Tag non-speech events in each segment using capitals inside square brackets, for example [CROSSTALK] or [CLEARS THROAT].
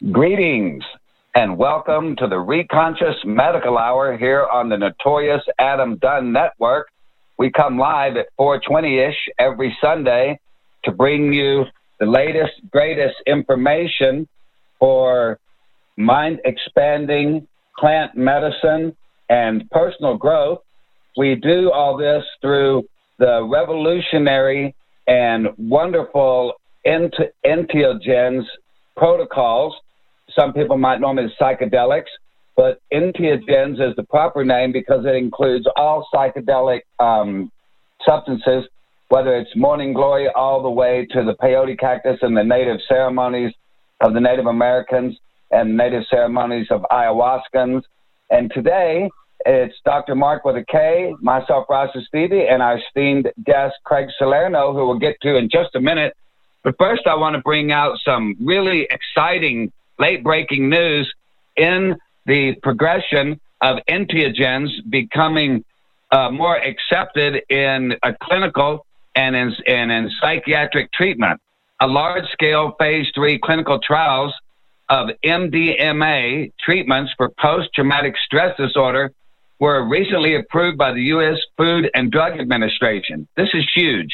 Greetings and welcome to the Reconscious Medical Hour here on the notorious Adam Dunn Network. We come live at 420-ish every Sunday to bring you the latest, greatest information for mind expanding plant medicine and personal growth. We do all this through the revolutionary and wonderful entheogens protocols. Some people might know them as psychedelics, but entheogens is the proper name because it includes all psychedelic um, substances, whether it's morning glory all the way to the peyote cactus and the native ceremonies of the Native Americans and native ceremonies of ayahuascans. And today, it's Dr. Mark with a K, myself, Rasa Stevie, and our esteemed guest, Craig Salerno, who we'll get to in just a minute. But first, I want to bring out some really exciting late breaking news in the progression of entheogens becoming uh, more accepted in a clinical and in, and in psychiatric treatment. A large scale phase three clinical trials of MDMA treatments for post traumatic stress disorder were recently approved by the U.S. Food and Drug Administration. This is huge.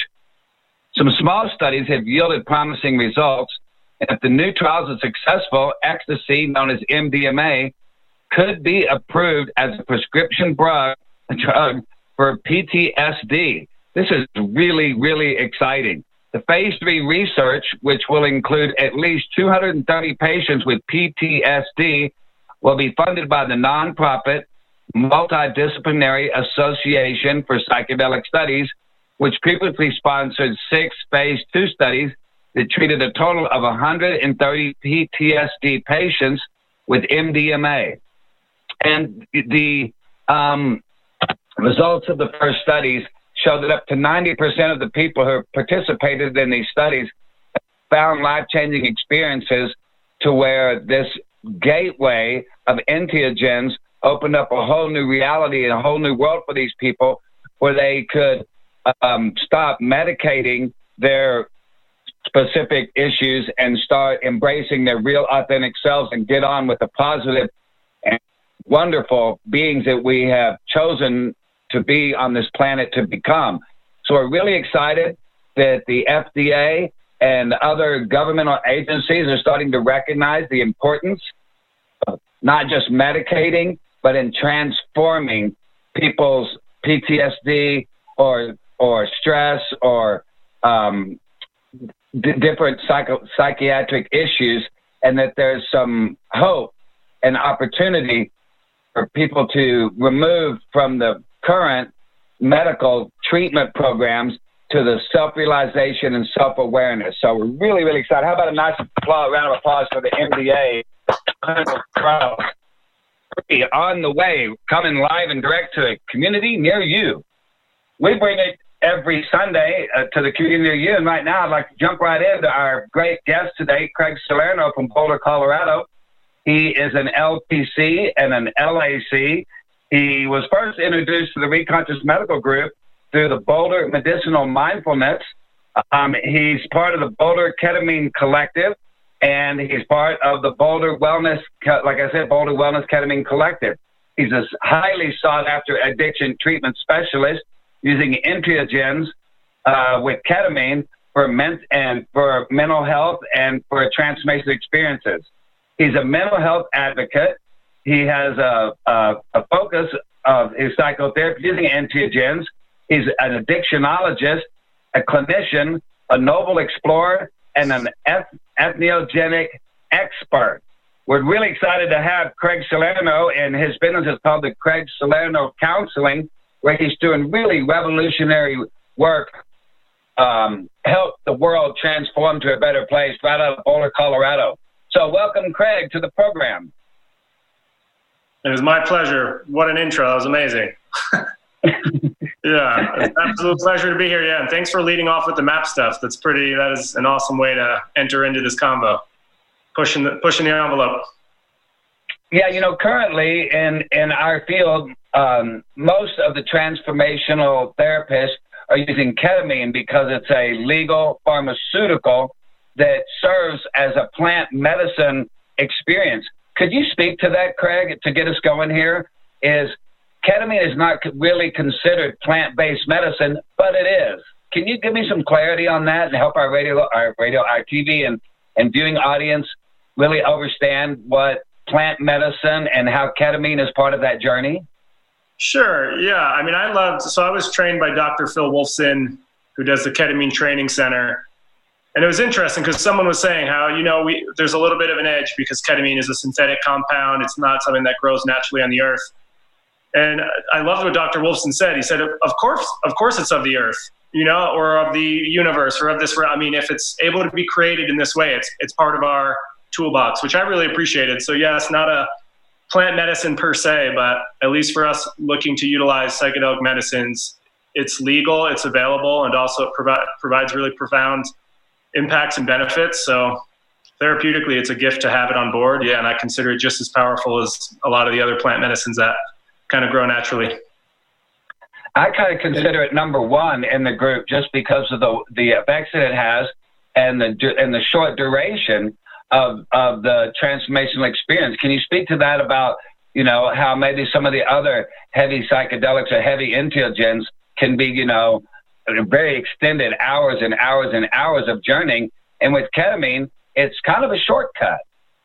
Some small studies have yielded promising results. If the new trials are successful, ecstasy, known as MDMA, could be approved as a prescription drug, drug for PTSD. This is really, really exciting. The phase three research, which will include at least 230 patients with PTSD, will be funded by the nonprofit Multidisciplinary Association for Psychedelic Studies, which previously sponsored six phase two studies that treated a total of 130 PTSD patients with MDMA. And the um, results of the first studies showed that up to 90% of the people who participated in these studies found life changing experiences to where this gateway of entheogens opened up a whole new reality and a whole new world for these people where they could um, stop medicating their specific issues and start embracing their real authentic selves and get on with the positive and wonderful beings that we have chosen to be on this planet to become. So we're really excited that the FDA and other governmental agencies are starting to recognize the importance of not just medicating, but in transforming people's PTSD or or stress or um, d- different psycho- psychiatric issues, and that there's some hope and opportunity for people to remove from the current medical treatment programs to the self-realization and self-awareness. So we're really, really excited. How about a nice applause, round of applause for the MDA clinical trials on the way, coming live and direct to a community near you. We bring it every Sunday uh, to the community you. And right now, I'd like to jump right into our great guest today, Craig Salerno from Boulder, Colorado. He is an LPC and an LAC. He was first introduced to the Reconscious Medical Group through the Boulder Medicinal Mindfulness. Um, he's part of the Boulder Ketamine Collective, and he's part of the Boulder Wellness, like I said, Boulder Wellness Ketamine Collective. He's a highly sought after addiction treatment specialist using entheogens uh, with ketamine for men- and for mental health and for transformational experiences. He's a mental health advocate. He has a, a, a focus of his psychotherapy using entheogens. He's an addictionologist, a clinician, a noble explorer, and an eth- entheogenic expert. We're really excited to have Craig Salerno, and his business is called the Craig Salerno Counseling, where he's doing really revolutionary work, um, help the world transform to a better place right out of Boulder, Colorado. So, welcome, Craig, to the program. It was my pleasure. What an intro. That was amazing. [LAUGHS] yeah, it's an absolute pleasure to be here. Yeah, and thanks for leading off with the MAPS stuff. That's pretty. That is an awesome way to enter into this combo, pushing the pushing the envelope. Yeah, you know, currently in in our field, um, most of the transformational therapists are using ketamine because it's a legal pharmaceutical that serves as a plant medicine experience. Could you speak to that, Craig, to get us going here? Is ketamine is not really considered plant-based medicine, but it is. Can you give me some clarity on that and help our radio, our radio, our TV and, and viewing audience really understand what plant medicine and how ketamine is part of that journey? Sure. Yeah. I mean, I loved, so I was trained by Dr. Phil Wolfson, who does the Ketamine Training Center. And it was interesting because someone was saying how, you know, we, there's a little bit of an edge because ketamine is a synthetic compound. It's not something that grows naturally on the earth. And I loved what Dr. Wolfson said. He said, of course, of course it's of the earth, you know, or of the universe or of this. I mean, if it's able to be created in this way, it's, it's part of our toolbox, which I really appreciated. So yes, not a plant medicine per se, but at least for us looking to utilize psychedelic medicines, it's legal, it's available, and also it provi- provides really profound impacts and benefits. So therapeutically, it's a gift to have it on board. Yeah, and I consider it just as powerful as a lot of the other plant medicines that kind of grow naturally. I kind of consider it number one in the group just because of the the effects that it has and the and the short duration of of the transformational experience. Can you speak to that about you know how maybe some of the other heavy psychedelics or heavy entheogens can be you know very extended hours and hours and hours of journeying, and with ketamine, it's kind of a shortcut.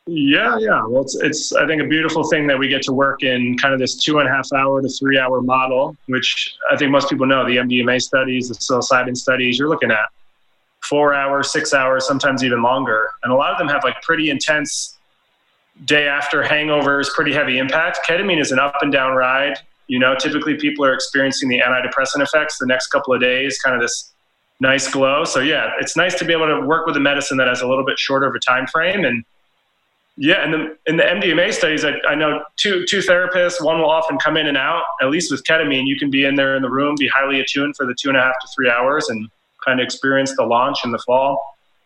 Yeah, yeah. Well, it's, it's, I think, a beautiful thing that we get to work in kind of this two and a half hour to three hour model, which I think most people know the MDMA studies, the psilocybin studies, you're looking at four hours, six hours, sometimes even longer. And a lot of them have like pretty intense day after hangovers, pretty heavy impact. Ketamine is an up and down ride. You know, typically people are experiencing the antidepressant effects the next couple of days, kind of this nice glow. So yeah, it's nice to be able to work with a medicine that has a little bit shorter of a time frame. And yeah, and the, in the MDMA studies, I, I know two two therapists. One will often come in and out. At least with ketamine, you can be in there in the room, be highly attuned for the two and a half to three hours, and kind of experience the launch in the fall.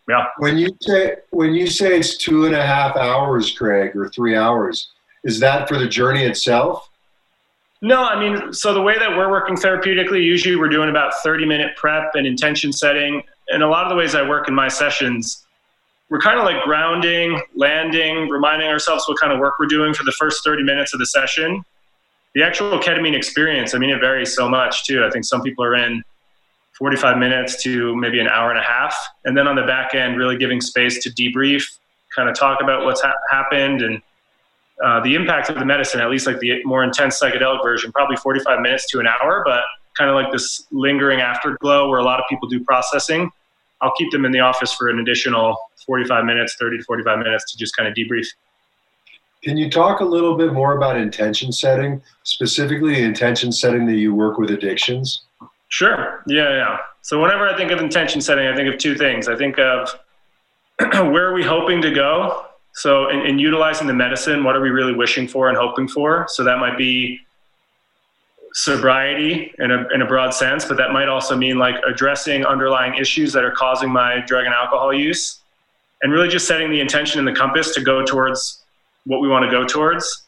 Yeah. When you say when you say it's two and a half hours, Craig, or three hours, is that for the journey itself? No, I mean, so the way that we're working therapeutically, usually we're doing about 30 minute prep and intention setting. And a lot of the ways I work in my sessions, we're kind of like grounding, landing, reminding ourselves what kind of work we're doing for the first 30 minutes of the session. The actual ketamine experience, I mean, it varies so much too. I think some people are in 45 minutes to maybe an hour and a half. And then on the back end, really giving space to debrief, kind of talk about what's ha- happened and uh, the impact of the medicine, at least like the more intense psychedelic version, probably 45 minutes to an hour, but kind of like this lingering afterglow where a lot of people do processing. I'll keep them in the office for an additional 45 minutes, 30 to 45 minutes to just kind of debrief. Can you talk a little bit more about intention setting, specifically intention setting that you work with addictions? Sure. Yeah, yeah. So whenever I think of intention setting, I think of two things. I think of [CLEARS THROAT] where are we hoping to go? So in, in, utilizing the medicine, what are we really wishing for and hoping for? So that might be sobriety in a, in a broad sense, but that might also mean like addressing underlying issues that are causing my drug and alcohol use and really just setting the intention and the compass to go towards what we want to go towards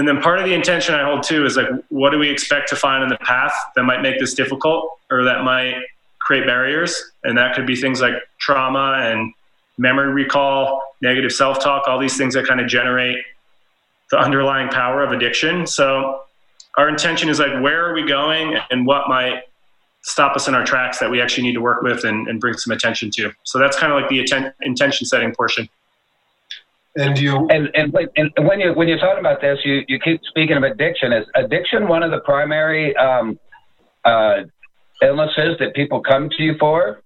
and then part of the intention I hold too is like, what do we expect to find in the path that might make this difficult or that might create barriers? And that could be things like trauma and memory recall, negative self talk, all these things that kind of generate the underlying power of addiction. So our intention is like, where are we going and what might stop us in our tracks that we actually need to work with and, and bring some attention to. So that's kind of like the atten- intention setting portion. And you and and, and when you when you're talking about this, you, you keep speaking of addiction. Is addiction one of the primary um, uh, illnesses that people come to you for?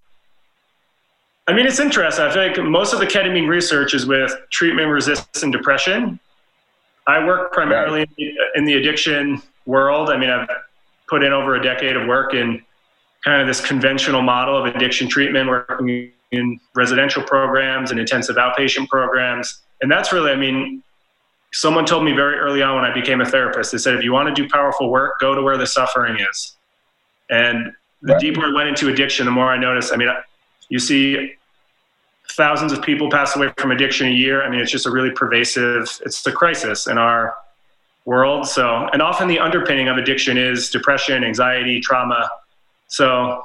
I mean, it's interesting. I think most of the ketamine research is with treatment-resistant depression. I work primarily right. in the addiction world. I mean, I've put in over a decade of work in kind of this conventional model of addiction treatment, working in residential programs and intensive outpatient programs and that's really, I mean, someone told me very early on when I became a therapist, they said, if you want to do powerful work, go to where the suffering is. And the right. deeper I went into addiction, the more I noticed, I mean, you see thousands of people pass away from addiction a year. I mean, it's just a really pervasive, it's a crisis in our world. So, and often the underpinning of addiction is depression, anxiety, trauma. So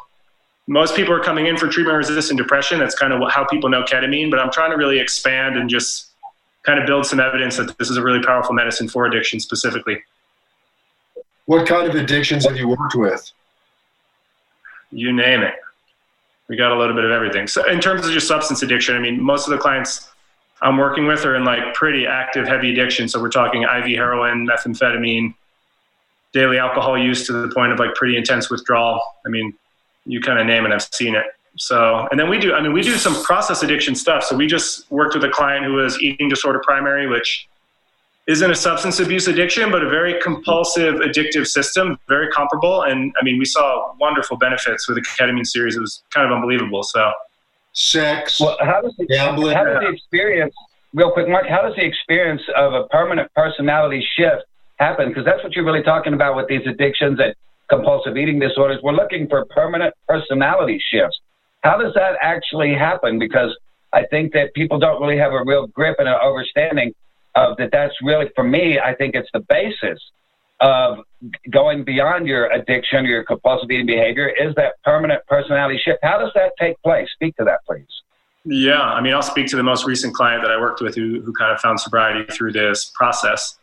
most people are coming in for treatment resistant depression. That's kind of how people know ketamine, but I'm trying to really expand and just kind of build some evidence that this is a really powerful medicine for addiction specifically. What kind of addictions have you worked with? You name it. We got a little bit of everything. So, in terms of just substance addiction, I mean, most of the clients I'm working with are in like pretty active, heavy addiction. So, we're talking IV heroin, methamphetamine, daily alcohol use to the point of like pretty intense withdrawal. I mean, you kind of name it, I've seen it. So, and then we do, I mean, we do some process addiction stuff. So we just worked with a client who was eating disorder primary, which isn't a substance abuse addiction, but a very compulsive addictive system, very comparable. And I mean, we saw wonderful benefits with the ketamine series. It was kind of unbelievable. So, sex, well, how does the, gambling, how does the experience, real quick, Mark, how does the experience of a permanent personality shift happen? Because that's what you're really talking about with these addictions and compulsive eating disorders. We're looking for permanent personality shifts. How does that actually happen? Because I think that people don't really have a real grip and an understanding of that. That's really, for me, I think it's the basis of going beyond your addiction, or your compulsive eating behavior, is that permanent personality shift. How does that take place? Speak to that, please. Yeah, I mean, I'll speak to the most recent client that I worked with who, who kind of found sobriety through this process.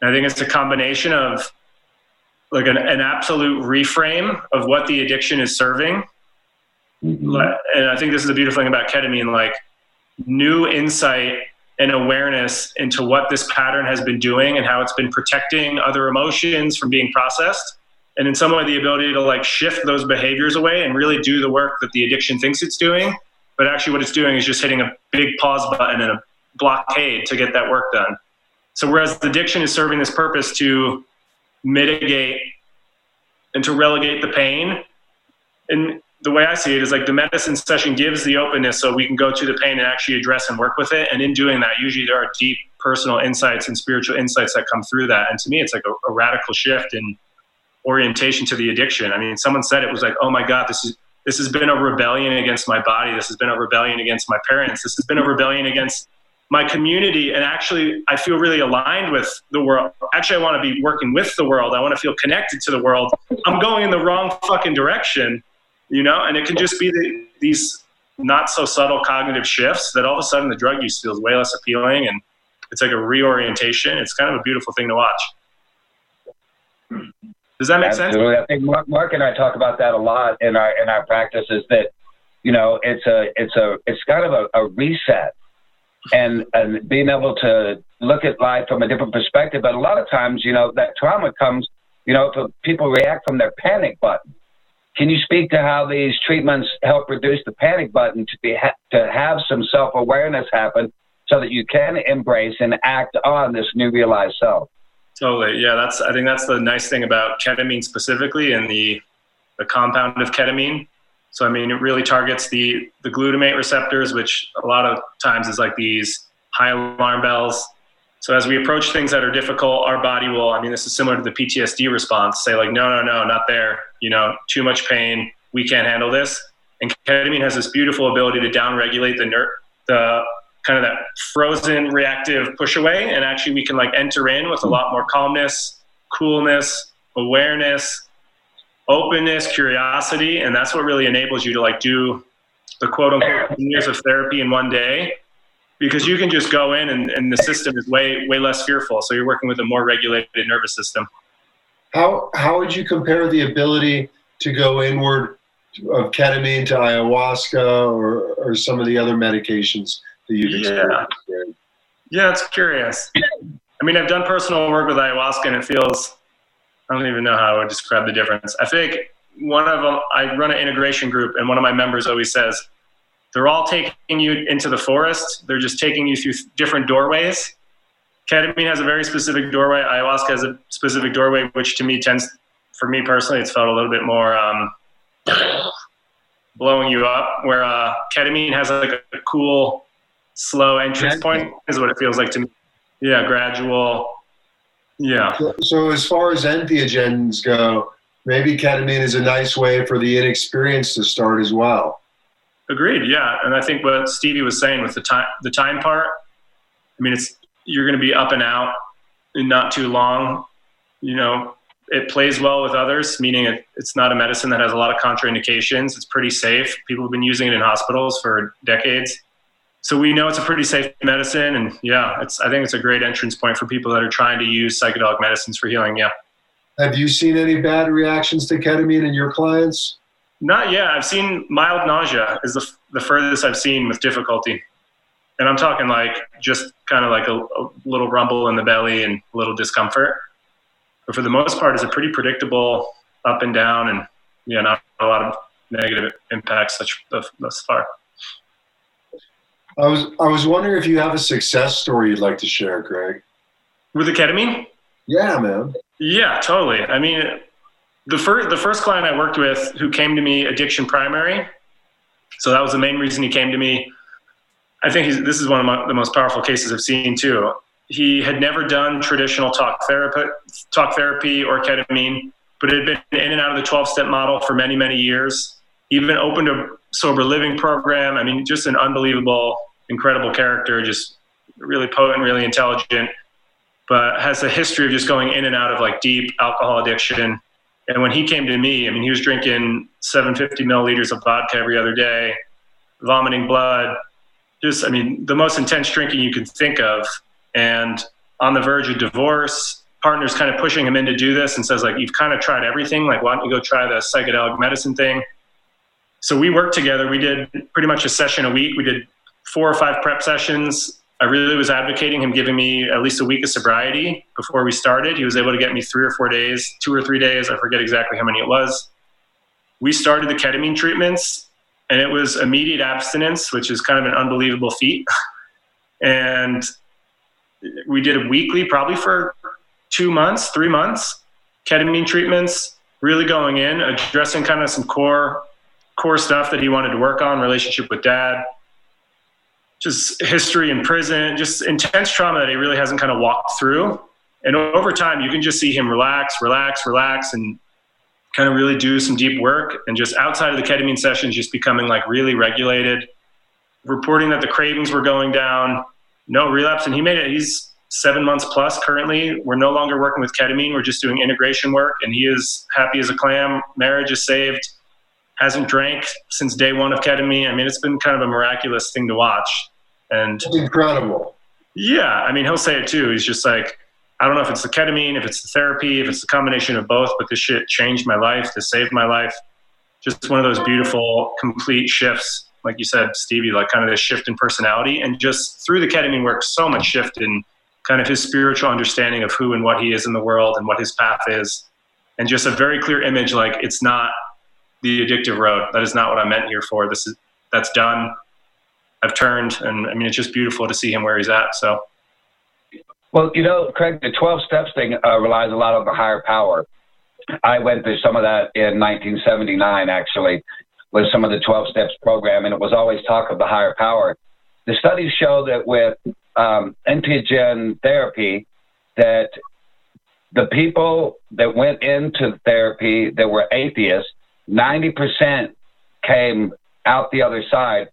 And I think it's a combination of like an, an absolute reframe of what the addiction is serving Mm-hmm. And I think this is the beautiful thing about ketamine, like new insight and awareness into what this pattern has been doing and how it's been protecting other emotions from being processed. And in some way, the ability to like shift those behaviors away and really do the work that the addiction thinks it's doing. But actually, what it's doing is just hitting a big pause button and a blockade to get that work done. So, whereas the addiction is serving this purpose to mitigate and to relegate the pain, and the way I see it is like the medicine session gives the openness so we can go to the pain and actually address and work with it. And in doing that, usually there are deep personal insights and spiritual insights that come through that. And to me, it's like a, a radical shift in orientation to the addiction. I mean, someone said it was like, oh my God, this is this has been a rebellion against my body. This has been a rebellion against my parents. This has been a rebellion against my community. And actually, I feel really aligned with the world. Actually, I want to be working with the world. I want to feel connected to the world. I'm going in the wrong fucking direction you know, and it can just be the, these not so subtle cognitive shifts that all of a sudden the drug use feels way less appealing and it's like a reorientation. It's kind of a beautiful thing to watch. Does that make Absolutely. sense? I think Mark, Mark and I talk about that a lot in our in our practice. Is that you know it's a it's a it's kind of a, a reset and and being able to look at life from a different perspective. But a lot of times, you know, that trauma comes, you know, people react from their panic button. Can you speak to how these treatments help reduce the panic button to be ha- to have some self awareness happen, so that you can embrace and act on this new realized self? Totally, yeah. That's I think that's the nice thing about ketamine specifically, and the the compound of ketamine. So I mean, it really targets the the glutamate receptors, which a lot of times is like these high alarm bells so as we approach things that are difficult, our body will, I mean, this is similar to the PTSD response, say like, no, no, no, not there. You know, too much pain. We can't handle this. And ketamine has this beautiful ability to downregulate the ner- the kind of that frozen reactive push away. And actually we can like enter in with a lot more calmness, coolness, awareness, openness, curiosity. And that's what really enables you to like do the quote unquote years of therapy in one day because you can just go in and, and the system is way way less fearful. So you're working with a more regulated nervous system. How how would you compare the ability to go inward of ketamine to ayahuasca or, or some of the other medications that you've yeah. yeah it's curious. I mean i've done personal work with ayahuasca and it feels i don't even know how i would describe the difference. I think one of them i run an integration group and one of my members always says they're all taking you into the forest. They're just taking you through different doorways. Ketamine has a very specific doorway. Ayahuasca has a specific doorway, which to me tends, for me personally, it's felt a little bit more um, blowing you up. Where uh, ketamine has like a, cool, slow entrance point, is what it feels like to me. Yeah, gradual. Yeah. So, so as far as entheogens go, maybe ketamine is a nice way for the inexperienced to start as well. Agreed. Yeah, and I think what Stevie was saying with the time the time part. I mean, it's you're going to be up and out in not too long. You know, it plays well with others, meaning it, it's not a medicine that has a lot of contraindications. It's pretty safe. People have been using it in hospitals for decades. so we know it's a pretty safe medicine, and yeah, it's I think it's a great entrance point for people that are trying to use psychedelic medicines for healing. Yeah. Have you seen any bad reactions to ketamine in your clients? Not yet. I've seen mild nausea is the, the furthest I've seen with difficulty. And I'm talking like just kind of like a, a little rumble in the belly and a little discomfort. But for the most part, it's a pretty predictable up and down and yeah, not a lot of negative impacts such thus far. I was I was wondering if you have a success story you'd like to share, Greg. With the ketamine? Yeah, man. Yeah, totally. I mean, the first the first client I worked with who came to me addiction primary. So that was the main reason he came to me. I think this is one of my, the most powerful cases I've seen too. He had never done traditional talk therapy, talk therapy or ketamine, but had been in and out of the 12 step model for many, many years. Even opened a sober living program. I mean, just an unbelievable, incredible character, just really potent, really intelligent, but has a history of just going in and out of like deep alcohol addiction. And when he came to me, I mean, he was drinking 750 milliliters of vodka every other day, vomiting blood, just, I mean, the most intense drinking you can think of. And on the verge of divorce, partner's kind of pushing him in to do this and says, like, you've kind of tried everything. Like, why don't you go try the psychedelic medicine thing? So we worked together. We did pretty much a session a week. We did four or five prep sessions. I really was advocating him giving me at least a week of sobriety before we started. He was able to get me three or four days, two or three days. I forget exactly how many it was. We started the ketamine treatments, and it was immediate abstinence, which is kind of an unbelievable feat. [LAUGHS] and we did it weekly, probably for two months, three months, ketamine treatments, really going in, addressing kind of some core core stuff that he wanted to work on, relationship with dad, just history in prison, just intense trauma that he really hasn't kind of walked through. And over time, you can just see him relax, relax, relax, and kind of really do some deep work. And just outside of the ketamine sessions, just becoming like really regulated, reporting that the cravings were going down, no relapse. And he made it, he's seven months plus currently. We're no longer working with ketamine, we're just doing integration work. And he is happy as a clam. Marriage is saved hasn't drank since day one of ketamine. I mean, it's been kind of a miraculous thing to watch. And it's incredible. Yeah, I mean, he'll say it too. He's just like, I don't know if it's the ketamine, if it's the therapy, if it's the combination of both, but this shit changed my life. This saved my life. Just one of those beautiful, complete shifts, like you said, Stevie, like kind of this shift in personality, and just through the ketamine work, so much shift in kind of his spiritual understanding of who and what he is in the world and what his path is, and just a very clear image, like it's not the addictive road. That is not what I'm meant here for. This is that's done. I've turned, and I mean it's just beautiful to see him where he's at. So. Well, you know, Craig, the 12 steps thing uh, relies a lot on the higher power. I went through some of that in 1979, actually, with some of the 12 steps program, and it was always talk of the higher power. The studies show that with um, entheogen therapy, that the people that went into therapy that were atheists 90% came out the other side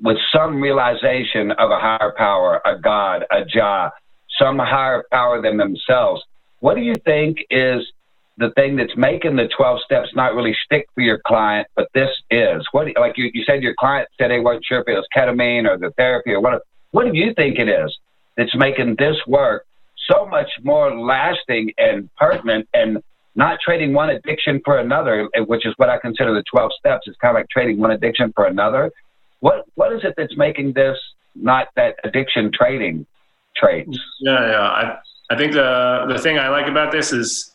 with some realization of a higher power, a God, a Jah, some higher power than themselves. What do you think is the thing that's making the 12 steps not really stick for your client, but this is? What, like you, you said, your client said they weren't sure if it was ketamine or the therapy or what. What do you think it is that's making this work so much more lasting and pertinent and not trading one addiction for another, eh, which is what I consider the 12 steps. It's kind of like trading one addiction for another. What What is it that's making this not that addiction trading traits? Yeah, yeah. I, I think the, the thing I like about this is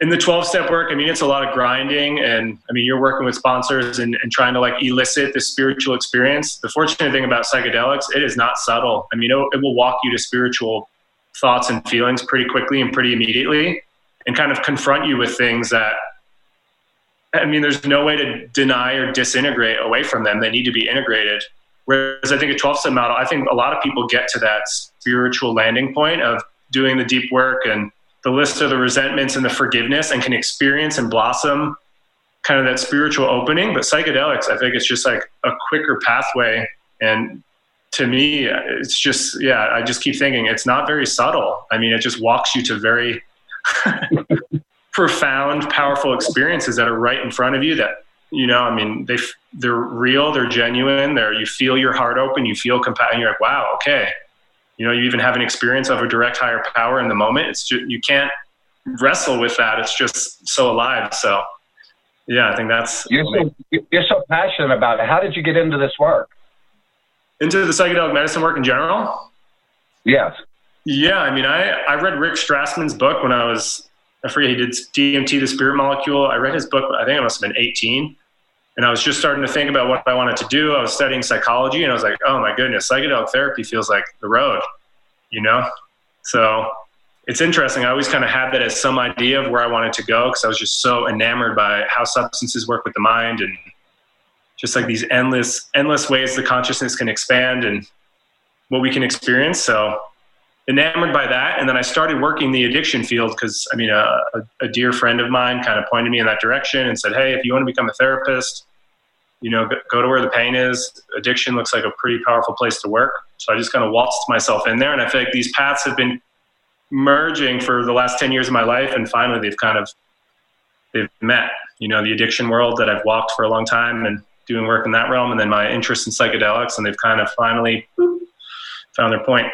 in the 12 step work, I mean, it's a lot of grinding and I mean, you're working with sponsors and, and trying to like elicit the spiritual experience. The fortunate thing about psychedelics, it is not subtle. I mean, it, it will walk you to spiritual thoughts and feelings pretty quickly and pretty immediately and kind of confront you with things that I mean, there's no way to deny or disintegrate away from them. They need to be integrated. Whereas I think a 12 step model, I think a lot of people get to that spiritual landing point of doing the deep work and the list of the resentments and the forgiveness and can experience and blossom kind of that spiritual opening. But psychedelics, I think it's just like a quicker pathway. And to me, it's just, yeah, I just keep thinking it's not very subtle. I mean, it just walks you to very [LAUGHS] profound, powerful experiences that are right in front of you that You know, I mean, they they're real, they're genuine. They're you feel your heart open, you feel compassion. You're like, wow, okay. You know, you even have an experience of a direct higher power in the moment. It's just you can't wrestle with that. It's just so alive. So, yeah, I think that's you're so, you're so passionate about it. How did you get into this work? Into the psychedelic medicine work in general? Yes. Yeah, I mean, I, I read Rick Strassman's book when I was, I forget, he did DMT, the spirit molecule. I read his book, I think I must have been 18. And I was just starting to think about what I wanted to do. I was studying psychology and I was like, oh my goodness, psychedelic therapy feels like the road, you know? So it's interesting. I always kind of had that as some idea of where I wanted to go because I was just so enamored by how substances work with the mind and just like these endless, endless ways the consciousness can expand and what we can experience. So enamored by that. And then I started working the addiction field because, I mean, a, a, dear friend of mine kind of pointed me in that direction and said, hey, if you want to become a therapist, you know, go to where the pain is. Addiction looks like a pretty powerful place to work. So I just kind of waltzed myself in there. And I feel like these paths have been merging for the last 10 years of my life. And finally, they've kind of, they've met, you know, the addiction world that I've walked for a long time and doing work in that realm. And then my interest in psychedelics. And they've kind of finally found their point.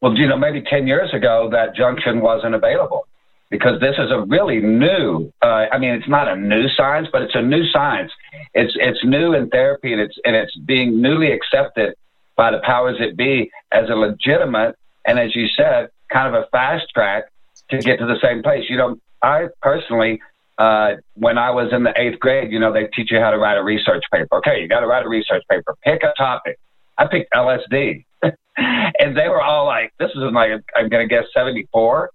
Well, you know, maybe 10 years ago, that junction wasn't available because this is a really new, uh, I mean, it's not a new science, but it's a new science. It's, it's new in therapy and it's, and it's being newly accepted by the powers that be as a legitimate, and as you said, kind of a fast track to get to the same place. You know, I personally, uh, when I was in the eighth grade, you know, they teach you how to write a research paper. Okay, you got to write a research paper. Pick a topic. I picked LSD. [LAUGHS] and they were all like, this is in like, I'm going to guess 74.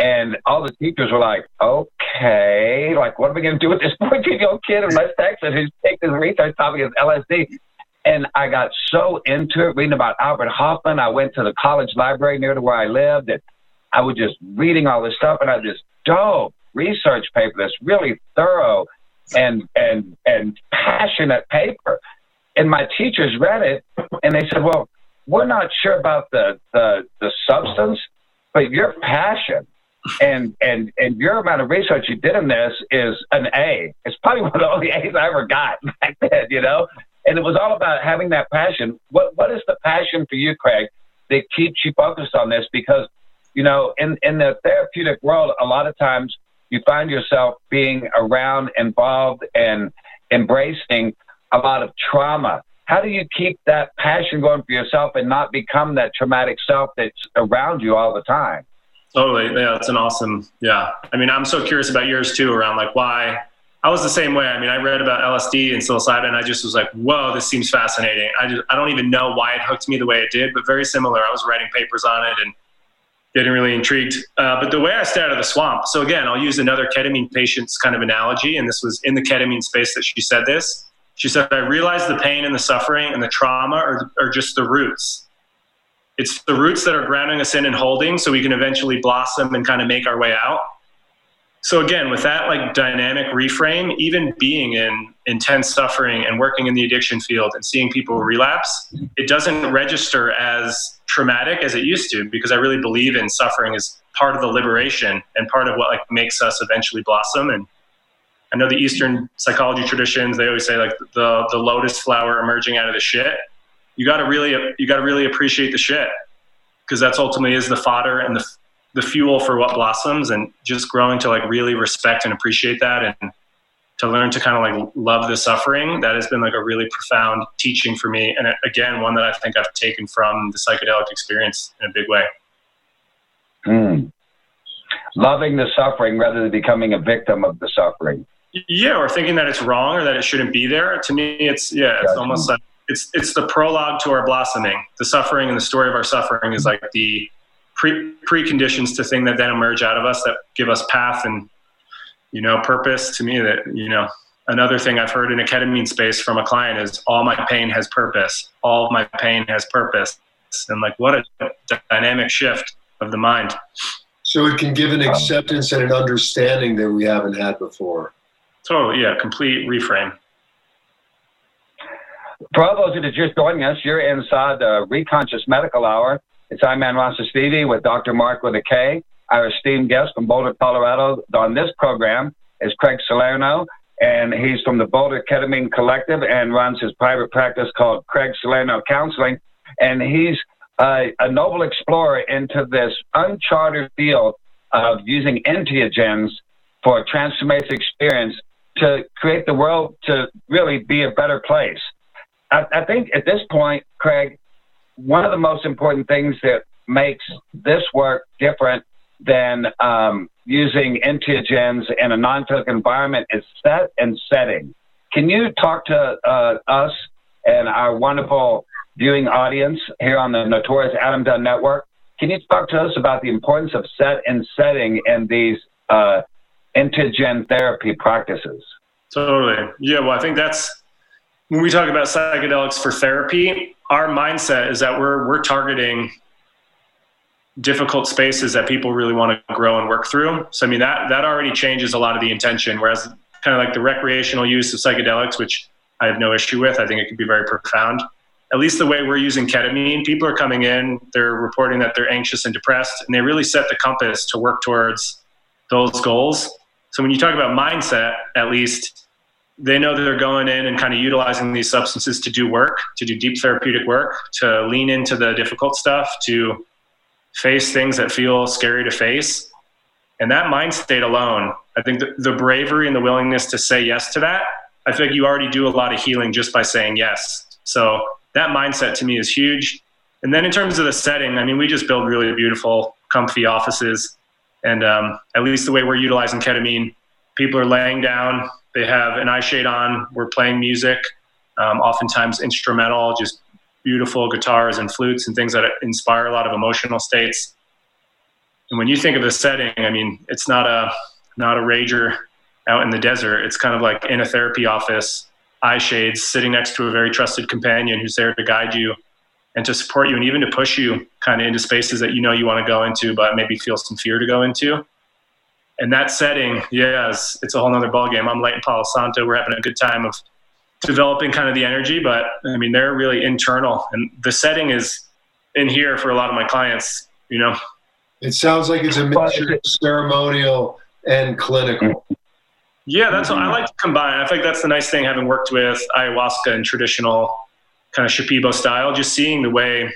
And all the teachers were like, okay, like, what are we going to do with this 14 year old kid in West Texas who's taking this research topic as LSD? And I got so into it, reading about Albert Hofmann. I went to the college library near to where I lived, and I was just reading all this stuff, and I just dope research paper that's really thorough and and and passionate paper. And my teachers read it, and they said, "Well, we're not sure about the, the, the substance, but your passion and and and your amount of research you did in this is an A. It's probably [LAUGHS] one of the only A's I ever got [LAUGHS] back then, you know. And it was all about having that passion. What what is the passion for you, Craig, that keeps you focused on this? Because you know, in in the therapeutic world, a lot of times you find yourself being around, involved, and embracing a lot of trauma how do you keep that passion going for yourself and not become that traumatic self that's around you all the time? Totally. Yeah, it's an awesome. Yeah. I mean, I'm so curious about yours too, around like why. I was the same way. I mean, I read about LSD and psilocybin, and I just was like, "Whoa, this seems fascinating." I just, I don't even know why it hooked me the way it did, but very similar. I was writing papers on it and getting really intrigued. Uh, but the way I stayed out of the swamp. So again, I'll use another ketamine patient's kind of analogy, and this was in the ketamine space that she said this. She said, I realize the pain and the suffering and the trauma are, are just the roots. It's the roots that are grounding us in and holding so we can eventually blossom and kind of make our way out. So again, with that like dynamic reframe, even being in intense suffering and working in the addiction field and seeing people relapse, it doesn't register as traumatic as it used to because I really believe in suffering as part of the liberation and part of what like makes us eventually blossom and I know the Eastern psychology traditions, they always say like the, the lotus flower emerging out of the shit. You got to really, you got to really appreciate the shit because that's ultimately is the fodder and the, the fuel for what blossoms and just growing to like really respect and appreciate that and to learn to kind of like love the suffering that has been like a really profound teaching for me and again one that i think i've taken from the psychedelic experience in a big way mm. loving the suffering rather than becoming a victim of the suffering yeah, or thinking that it's wrong or that it shouldn't be there. To me, it's yeah, it's almost like it's it's the prologue to our blossoming. The suffering and the story of our suffering is like the pre preconditions to thing that then emerge out of us that give us path and you know purpose. To me, that you know another thing I've heard in a ketamine space from a client is all my pain has purpose. All of my pain has purpose, and like what a dynamic shift of the mind. So it can give an acceptance and an understanding that we haven't had before. Totally, yeah, complete reframe. For all those that are just joining us, you're inside the Reconscious Medical Hour. It's I'm Man with Dr. Mark with a K. Our esteemed guest from Boulder, Colorado on this program is Craig Salerno. and he's from the Boulder Ketamine Collective and runs his private practice called Craig Salerno Counseling. And he's a noble explorer into this uncharted field of using entheogens for a transformative experience to create the world to really be a better place. I, I think at this point, Craig, one of the most important things that makes this work different than um, using entheogens in a non-physical environment is set and setting. Can you talk to uh, us and our wonderful viewing audience here on the Notorious Adam Dunn Network? Can you talk to us about the importance of set and setting in these uh, entheogen therapy practices? Totally. Yeah. Well, I think that's when we talk about psychedelics for therapy. Our mindset is that we're we're targeting difficult spaces that people really want to grow and work through. So I mean that that already changes a lot of the intention. Whereas kind of like the recreational use of psychedelics, which I have no issue with, I think it can be very profound. At least the way we're using ketamine, people are coming in, they're reporting that they're anxious and depressed, and they really set the compass to work towards those goals. So when you talk about mindset, at least they know that they're going in and kind of utilizing these substances to do work, to do deep therapeutic work, to lean into the difficult stuff, to face things that feel scary to face. And that mind state alone, I think the, the bravery and the willingness to say yes to that, I think you already do a lot of healing just by saying yes. So that mindset to me is huge. And then in terms of the setting, I mean, we just build really beautiful, comfy offices. And um, at least the way we're utilizing ketamine, people are laying down, they have an eye shade on, we're playing music, um, oftentimes instrumental, just beautiful guitars and flutes and things that inspire a lot of emotional states. And when you think of the setting, I mean, it's not a not a rager out in the desert. It's kind of like in a therapy office, eye shades, sitting next to a very trusted companion who's there to guide you and to support you and even to push you kind of into spaces that you know you want to go into, but maybe feel some fear to go into. And that setting, yes, it's a whole nother ballgame. I'm late in Palo Santo. We're having a good time of developing kind of the energy, but I mean, they're really internal and the setting is in here for a lot of my clients, you know. It sounds like it's a mixture of ceremonial and clinical. Yeah, that's what I like to combine. I think that's the nice thing having worked with ayahuasca and traditional kind of Shipibo style, just seeing the way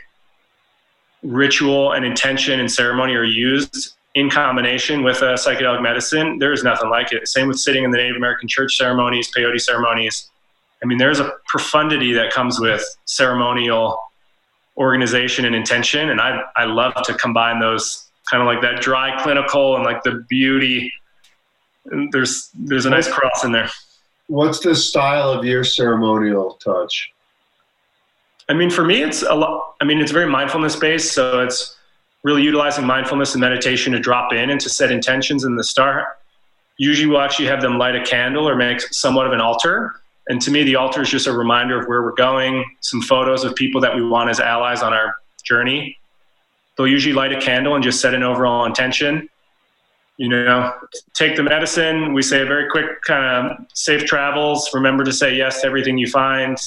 ritual and intention and ceremony are used in combination with a psychedelic medicine. There is nothing like it. Same with sitting in the Native American church ceremonies, peyote ceremonies I mean, there's a profundity that comes with ceremonial organization and intention, and I I love to combine those kind of like that dry clinical and like the beauty. There's there's a nice cross in there. What's the style of your ceremonial touch? I mean, for me, it's a lot. I mean, it's very mindfulness based, so it's really utilizing mindfulness and meditation to drop in and to set intentions in the start. Usually, we'll actually have them light a candle or make somewhat of an altar and to me, the altar is just a reminder of where we're going, some photos of people that we want as allies on our journey. They'll usually light a candle and just set an overall intention. You know, take the medicine. We say a very quick kind of safe travels. Remember to say yes to everything you find.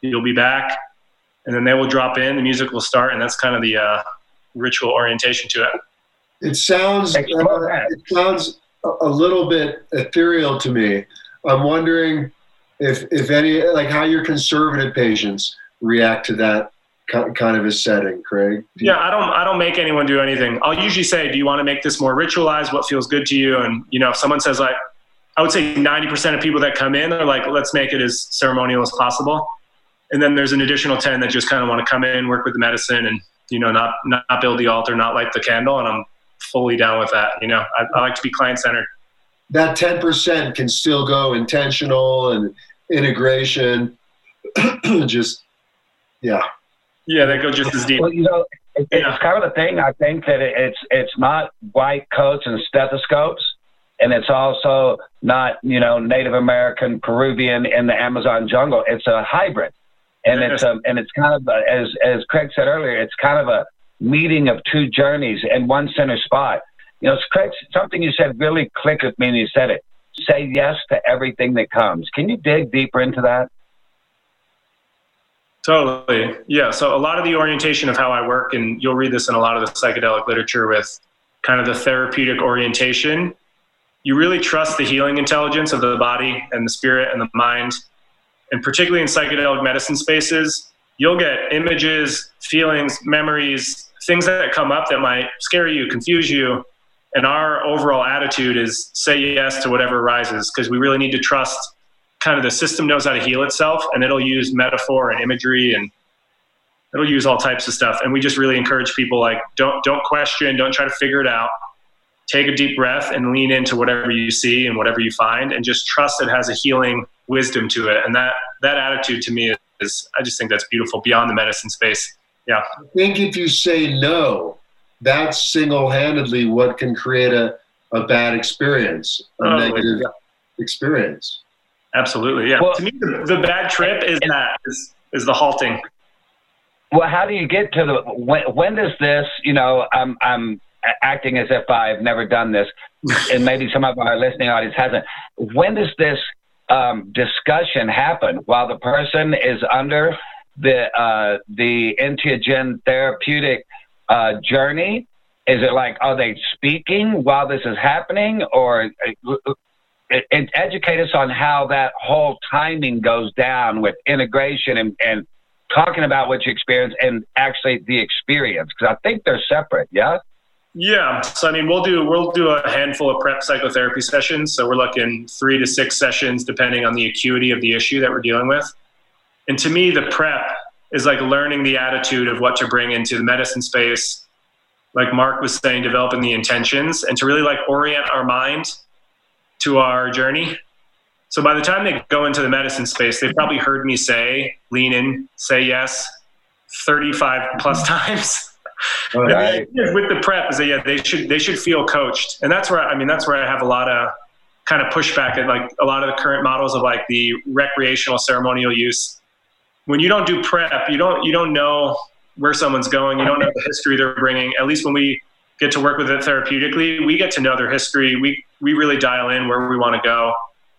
You'll be back. And then they will drop in, the music will start, and that's kind of the uh, ritual orientation to it. It sounds, uh, it sounds a little bit ethereal to me. I'm wondering if if any like how your conservative patients react to that kind of a setting, Craig? Yeah, I don't I don't make anyone do anything. I'll usually say, "Do you want to make this more ritualized? What feels good to you?" And you know, if someone says like I would say 90% of people that come in are like, "Let's make it as ceremonial as possible." And then there's an additional 10 that just kind of want to come in, work with the medicine and you know, not not build the altar, not light the candle, and I'm fully down with that. You know, I, I like to be client centered. That 10% can still go intentional and integration. [CLEARS THROAT] just, yeah. Yeah, they go just as deep. Well, you know, it's yeah. kind of the thing. I think that it's it's not white coats and stethoscopes, and it's also not you know Native American Peruvian in the Amazon jungle. It's a hybrid, and it's a and it's kind of a, as as Craig said earlier, it's kind of a meeting of two journeys in one center spot. You know, Craig, something you said really clicked with me, and you said it say yes to everything that comes. Can you dig deeper into that? Totally. Yeah. So a lot of the orientation of how I work, and you'll read this in a lot of the psychedelic literature with kind of the therapeutic orientation, you really trust the healing intelligence of the body and the spirit and the mind. And particularly in psychedelic medicine spaces, you'll get images, feelings, memories, things that come up that might scare you, confuse you. And our overall attitude is say yes to whatever arises because we really need to trust kind of the system knows how to heal itself and it'll use metaphor and imagery and it'll use all types of stuff. And we just really encourage people like don't don't question, don't try to figure it out take a deep breath and lean into whatever you see and whatever you find and just trust it has a healing wisdom to it. And that that attitude to me is i just think that's beautiful beyond the medicine space. Yeah. I think if you say no that's single-handedly what can create a, a bad experience a oh, negative yeah. experience. Absolutely. Yeah. Well, to me the, the bad trip is that is, is the halting. Well how do you get to the when, when does this you know i'm i'm acting as if I've never done this, and maybe some of our listening audience hasn't. When does this um, discussion happen while the person is under the uh, the entheogen therapeutic uh, journey? Is it like are they speaking while this is happening, or uh, educate us on how that whole timing goes down with integration and, and talking about what you experience and actually the experience because I think they're separate. Yeah. Yeah, so I mean, we'll do we'll do a handful of prep psychotherapy sessions. So we're looking three to six sessions, depending on the acuity of the issue that we're dealing with. And to me, the prep is like learning the attitude of what to bring into the medicine space. Like Mark was saying, developing the intentions and to really like orient our mind to our journey. So by the time they go into the medicine space, they've probably heard me say, lean in, say yes, 35 plus [LAUGHS] times. Right. with the prep is that yeah they should they should feel coached. And that's where I mean that's where I have a lot of kind of pushback at like a lot of the current models of like the recreational ceremonial use. When you don't do prep you don't you don't know where someone's going. You don't know the history they're bringing. At least when we get to work with it therapeutically we get to know their history. We we really dial in where we want to go.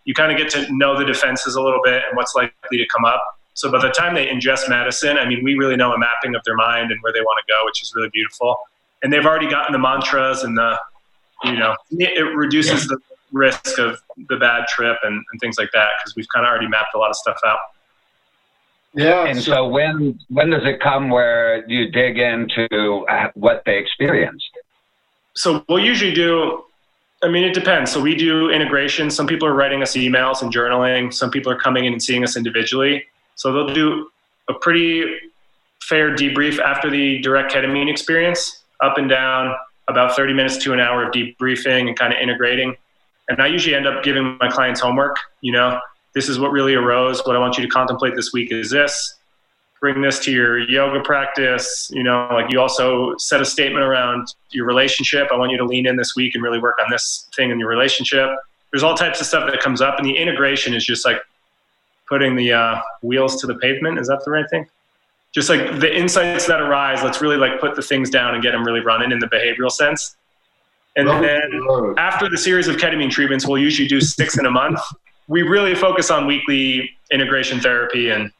You kind of get to know the defenses a little bit and what's likely to come up so by the time they ingest medicine, I mean, we really know a mapping of their mind and where they want to go, which is really beautiful. And they've already gotten the mantras and the, you know, it reduces yeah. the risk of the bad trip and, and things like that because we've kind of already mapped a lot of stuff out. Yeah. And so, so when when does it come where you dig into uh, what they experienced? So we'll usually do I mean, it depends. So we do integration. Some people are writing us emails and journaling. Some people are coming in and seeing us individually. So they'll do a pretty fair debrief after the direct ketamine experience, up and down, about 30 minutes to an hour of debriefing and kind of integrating. And I usually end up giving my clients homework. You know, this is what really arose. What I want you to contemplate this week is this. Bring this to your yoga practice. You know, like you also set a statement around your relationship. I want you to lean in this week and really work on this thing in your relationship. There's all types of stuff that comes up, and the integration is just like putting the uh, wheels to the pavement. Is that the right thing? Just like the insights that arise, let's really like put the things down and get them really running in the behavioral sense. And then after the series of ketamine treatments, we'll usually do six in a month. We really focus on weekly integration therapy, and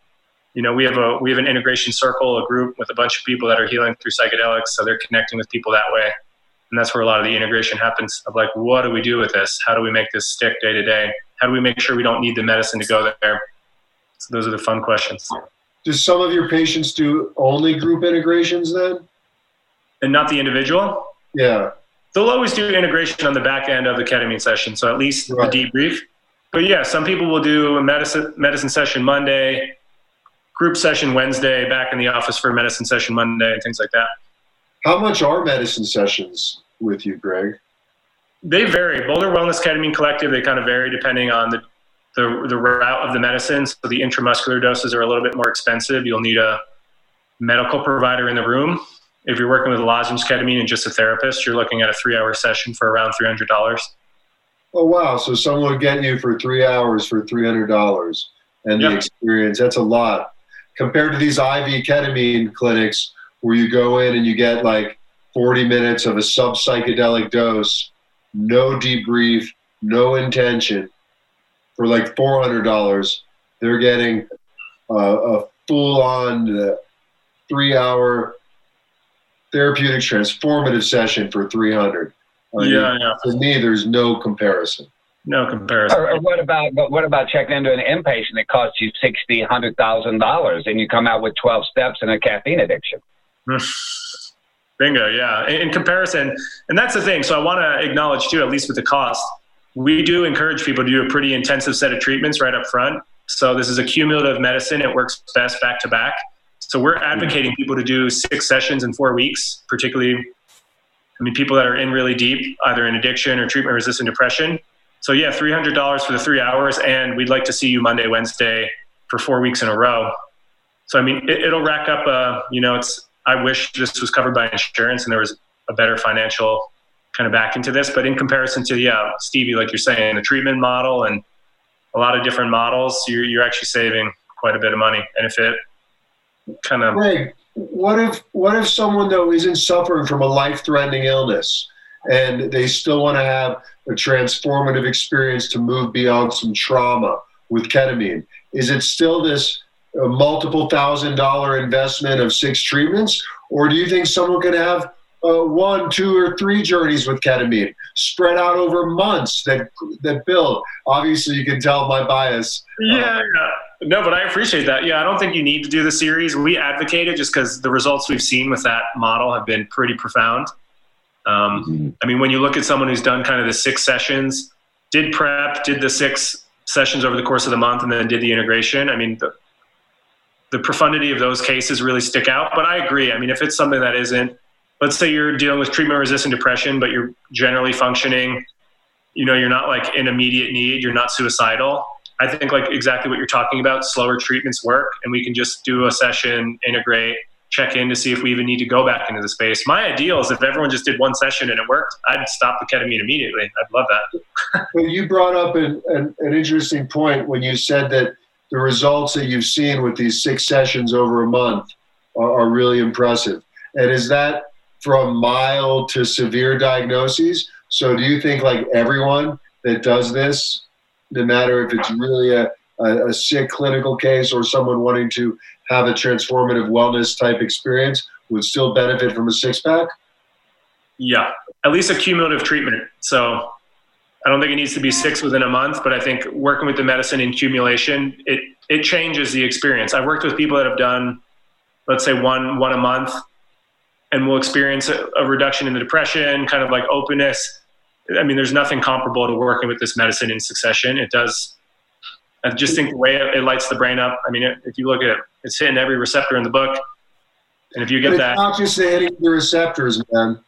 you know we have a we have an integration circle, a group with a bunch of people that are healing through psychedelics, so they're connecting with people that way, and that's where a lot of the integration happens. Of like, what do we do with this? How do we make this stick day to day? How do we make sure we don't need the medicine to go there? So those are the fun questions. Do some of your patients do only group integrations then? And not the individual? Yeah. They'll always do integration on the back end of the ketamine session, so at least right. the debrief. But yeah, some people will do a medicine medicine session Monday, group session Wednesday, back in the office for a medicine session Monday, and things like that. How much are medicine sessions with you, Craig? They vary. Boulder Wellness Ketamine Collective, they kind of vary depending on the the, the route of the medicine. So the intramuscular doses are a little bit more expensive. You'll need a medical provider in the room. If you're working with a lozenge ketamine and just a therapist, you're looking at a three hour session for around $300. Oh, wow. So someone would get you for three hours for $300 and yep. the experience, that's a lot. Compared to these IV ketamine clinics where you go in and you get like 40 minutes of a sub psychedelic dose, no debrief, no intention for like four hundred dollars, they're getting uh, a full-on uh, three-hour therapeutic transformative session for three hundred. I yeah, mean, yeah. To me, there's no comparison. No comparison. Or, or, what about but what about checking into an inpatient that costs you sixty, hundred thousand dollars, and you come out with twelve steps and a caffeine addiction? [LAUGHS] Bingo. Yeah. In, in comparison, and that's the thing. So I want to acknowledge too, at least with the cost, we do encourage people to do a pretty intensive set of treatments right up front. So this is a cumulative medicine. It works best back to back. So we're advocating people to do six sessions in four weeks, particularly, I mean, people that are in really deep, either in addiction or treatment resistant depression. So yeah, $300 for the three hours. And we'd like to see you Monday, Wednesday for four weeks in a row. So, I mean, it, will rack up, uh, you know, it's, I wish this was covered by insurance and there was a better financial kind of back into this. But in comparison to, yeah, Stevie, like you're saying, the treatment model and a lot of different models, you're, you're actually saving quite a bit of money. And if it kind of. Craig, what if, what if someone, though, isn't suffering from a life threatening illness and they still want to have a transformative experience to move beyond some trauma with ketamine? Is it still this a multiple thousand dollar investment of six treatments? Or do you think someone could have uh, one, two, or three journeys with ketamine spread out over months that that build? Obviously, you can tell my bias. Yeah, uh, no, but I appreciate that. Yeah, I don't think you need to do the series. We advocate it just because the results we've seen with that model have been pretty profound. Um, mm-hmm. I mean, when you look at someone who's done kind of the six sessions, did prep, did the six sessions over the course of the month, and then did the integration. I mean, the, the profundity of those cases really stick out. But I agree. I mean, if it's something that isn't, let's say you're dealing with treatment resistant depression, but you're generally functioning, you know, you're not like in immediate need, you're not suicidal. I think like exactly what you're talking about, slower treatments work, and we can just do a session, integrate, check in to see if we even need to go back into the space. My ideal is if everyone just did one session and it worked, I'd stop the ketamine immediately. I'd love that. [LAUGHS] well, you brought up an, an, an interesting point when you said that the results that you've seen with these six sessions over a month are, are really impressive. And is that from mild to severe diagnoses? So do you think like everyone that does this, no matter if it's really a, a, a sick clinical case or someone wanting to have a transformative wellness type experience would still benefit from a six pack? Yeah, at least a cumulative treatment. So I don't think it needs to be six within a month, but I think working with the medicine in accumulation, it, it changes the experience. I've worked with people that have done, let's say one, one a month and we'll experience a, a reduction in the depression, kind of like openness. I mean, there's nothing comparable to working with this medicine in succession. It does, I just think the way it, lights the brain up. I mean, it, if you look at it, it's hitting every receptor in the book. And if you get it's that. not just the hitting of the receptors, man.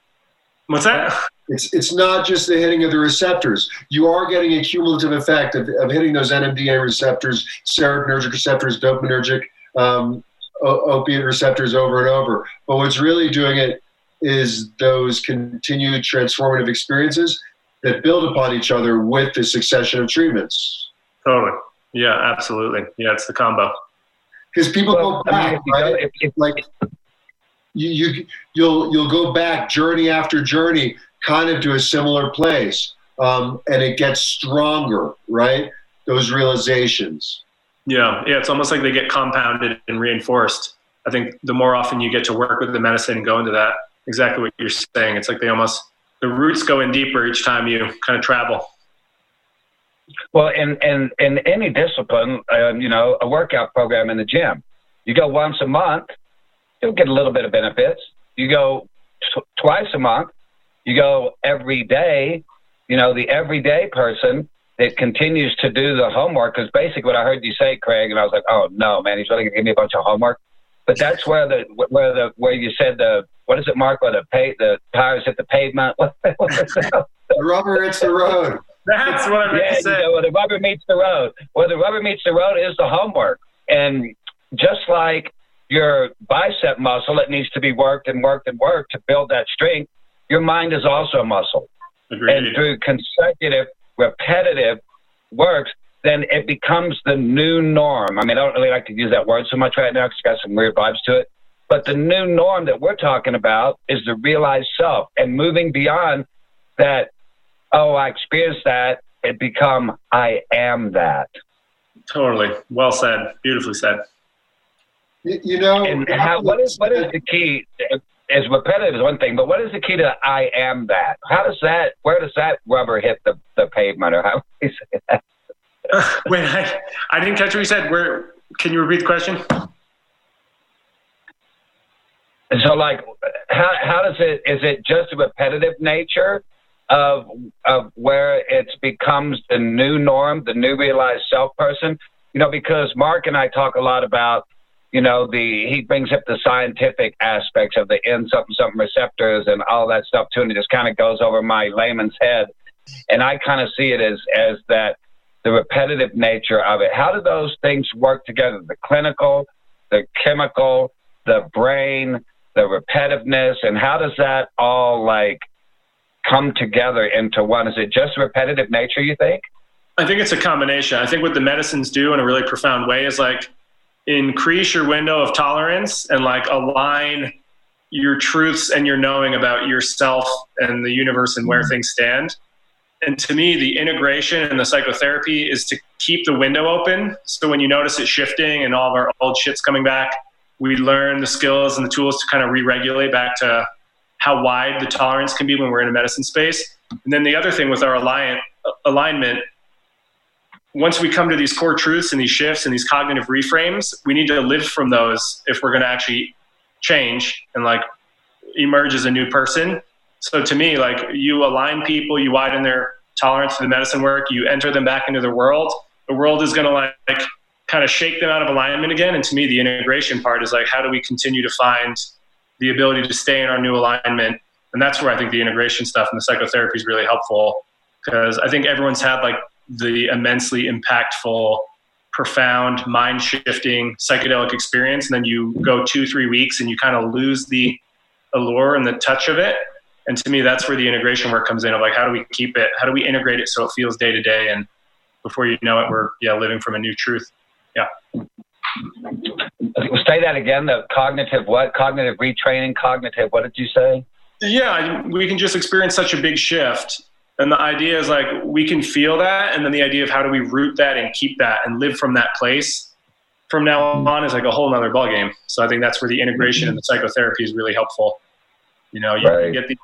What's that? It's, it's not just the hitting of the receptors. You are getting a cumulative effect of, of hitting those NMDA receptors, serotonergic receptors, dopaminergic, um, opiate receptors over and over. But what's really doing it is those continued transformative experiences that build upon each other with the succession of treatments. Totally. Yeah, absolutely. Yeah, it's the combo. Because people well, go back, I mean, right? If, if, like you, you you'll you'll go back journey after journey kind of to a similar place um, and it gets stronger right those realizations yeah yeah it's almost like they get compounded and reinforced. I think the more often you get to work with the medicine and go into that exactly what you're saying it's like they almost the roots go in deeper each time you kind of travel. Well in in in any discipline um, you know a workout program in the gym you go once a month you'll get a little bit of benefits. You go twice a month you go every day, you know, the everyday person that continues to do the homework Because basically what I heard you say, Craig, and I was like, oh no, man, he's really gonna give me a bunch of homework. But that's where the where the where you said the what is it, Mark? Where the pay the tires hit the pavement. [LAUGHS] the rubber hits the road. That's what I meant yeah, to say. You know, where the rubber meets the road. Where the rubber meets the road is the homework. And just like your bicep muscle, it needs to be worked and worked and worked to build that strength your mind is also a muscle. Agreed. And through consecutive, repetitive works, then it becomes the new norm. I mean, I don't really like to use that word so much right now because it's got some weird vibes to it. But the new norm that we're talking about is the realized self and moving beyond that, oh, I experienced that, it become I am that. Totally. Well said. Beautifully said. You, know, and how, what is what is the key? Is repetitive is one thing, but what is the key to I am that? How does that? Where does that rubber hit the, the pavement, or how do you say that? [LAUGHS] Wait, I, I didn't catch what you said. Where? Can you repeat the question? So, like, how how does it? Is it just a repetitive nature of of where it becomes the new norm, the new realized self person? You know, because Mark and I talk a lot about, you know, the he brings up the scientific aspects of the N something something receptors and all that stuff too, and it just kind of goes over my layman's head, and I kind of see it as as that the repetitive nature of it. How do those things work together? The clinical, the chemical, the brain, the repetitiveness, and how does that all like come together into one? Is it just repetitive nature, you think? I think it's a combination. I think what the medicines do in a really profound way is like increase your window of tolerance and like align your truths and your knowing about yourself and the universe and where mm-hmm. things stand and to me, the integration and the psychotherapy is to keep the window open. So when you notice it shifting and all of our old shit's coming back, we learn the skills and the tools to kind of re-regulate back to how wide the tolerance can be when we're in a medicine space. And then the other thing with our alignment, alignment, once we come to these core truths and these shifts and these cognitive reframes, we need to live from those if we're going to actually change and like emerge as a new person. So to me, like you align people, you widen their tolerance to the medicine work, you enter them back into the world. The world is going to like kind of shake them out of alignment again. And to me, the integration part is like, how do we continue to find the ability to stay in our new alignment? And that's where I think the integration stuff and the psychotherapy is really helpful because I think everyone's had like the immensely impactful, profound, mind shifting psychedelic experience. And then you go two, three weeks and you kind of lose the allure and the touch of it. And to me that's where the integration work comes in of like how do we keep it? How do we integrate it so it feels day to day and before you know it we're yeah living from a new truth. Yeah. Say that again the cognitive what? Cognitive retraining? Cognitive what did you say? Yeah we can just experience such a big shift and the idea is like we can feel that and then the idea of how do we root that and keep that and live from that place from now on is like a whole nother ballgame. So i think that's where the integration and the psychotherapy is really helpful. You know you right. get the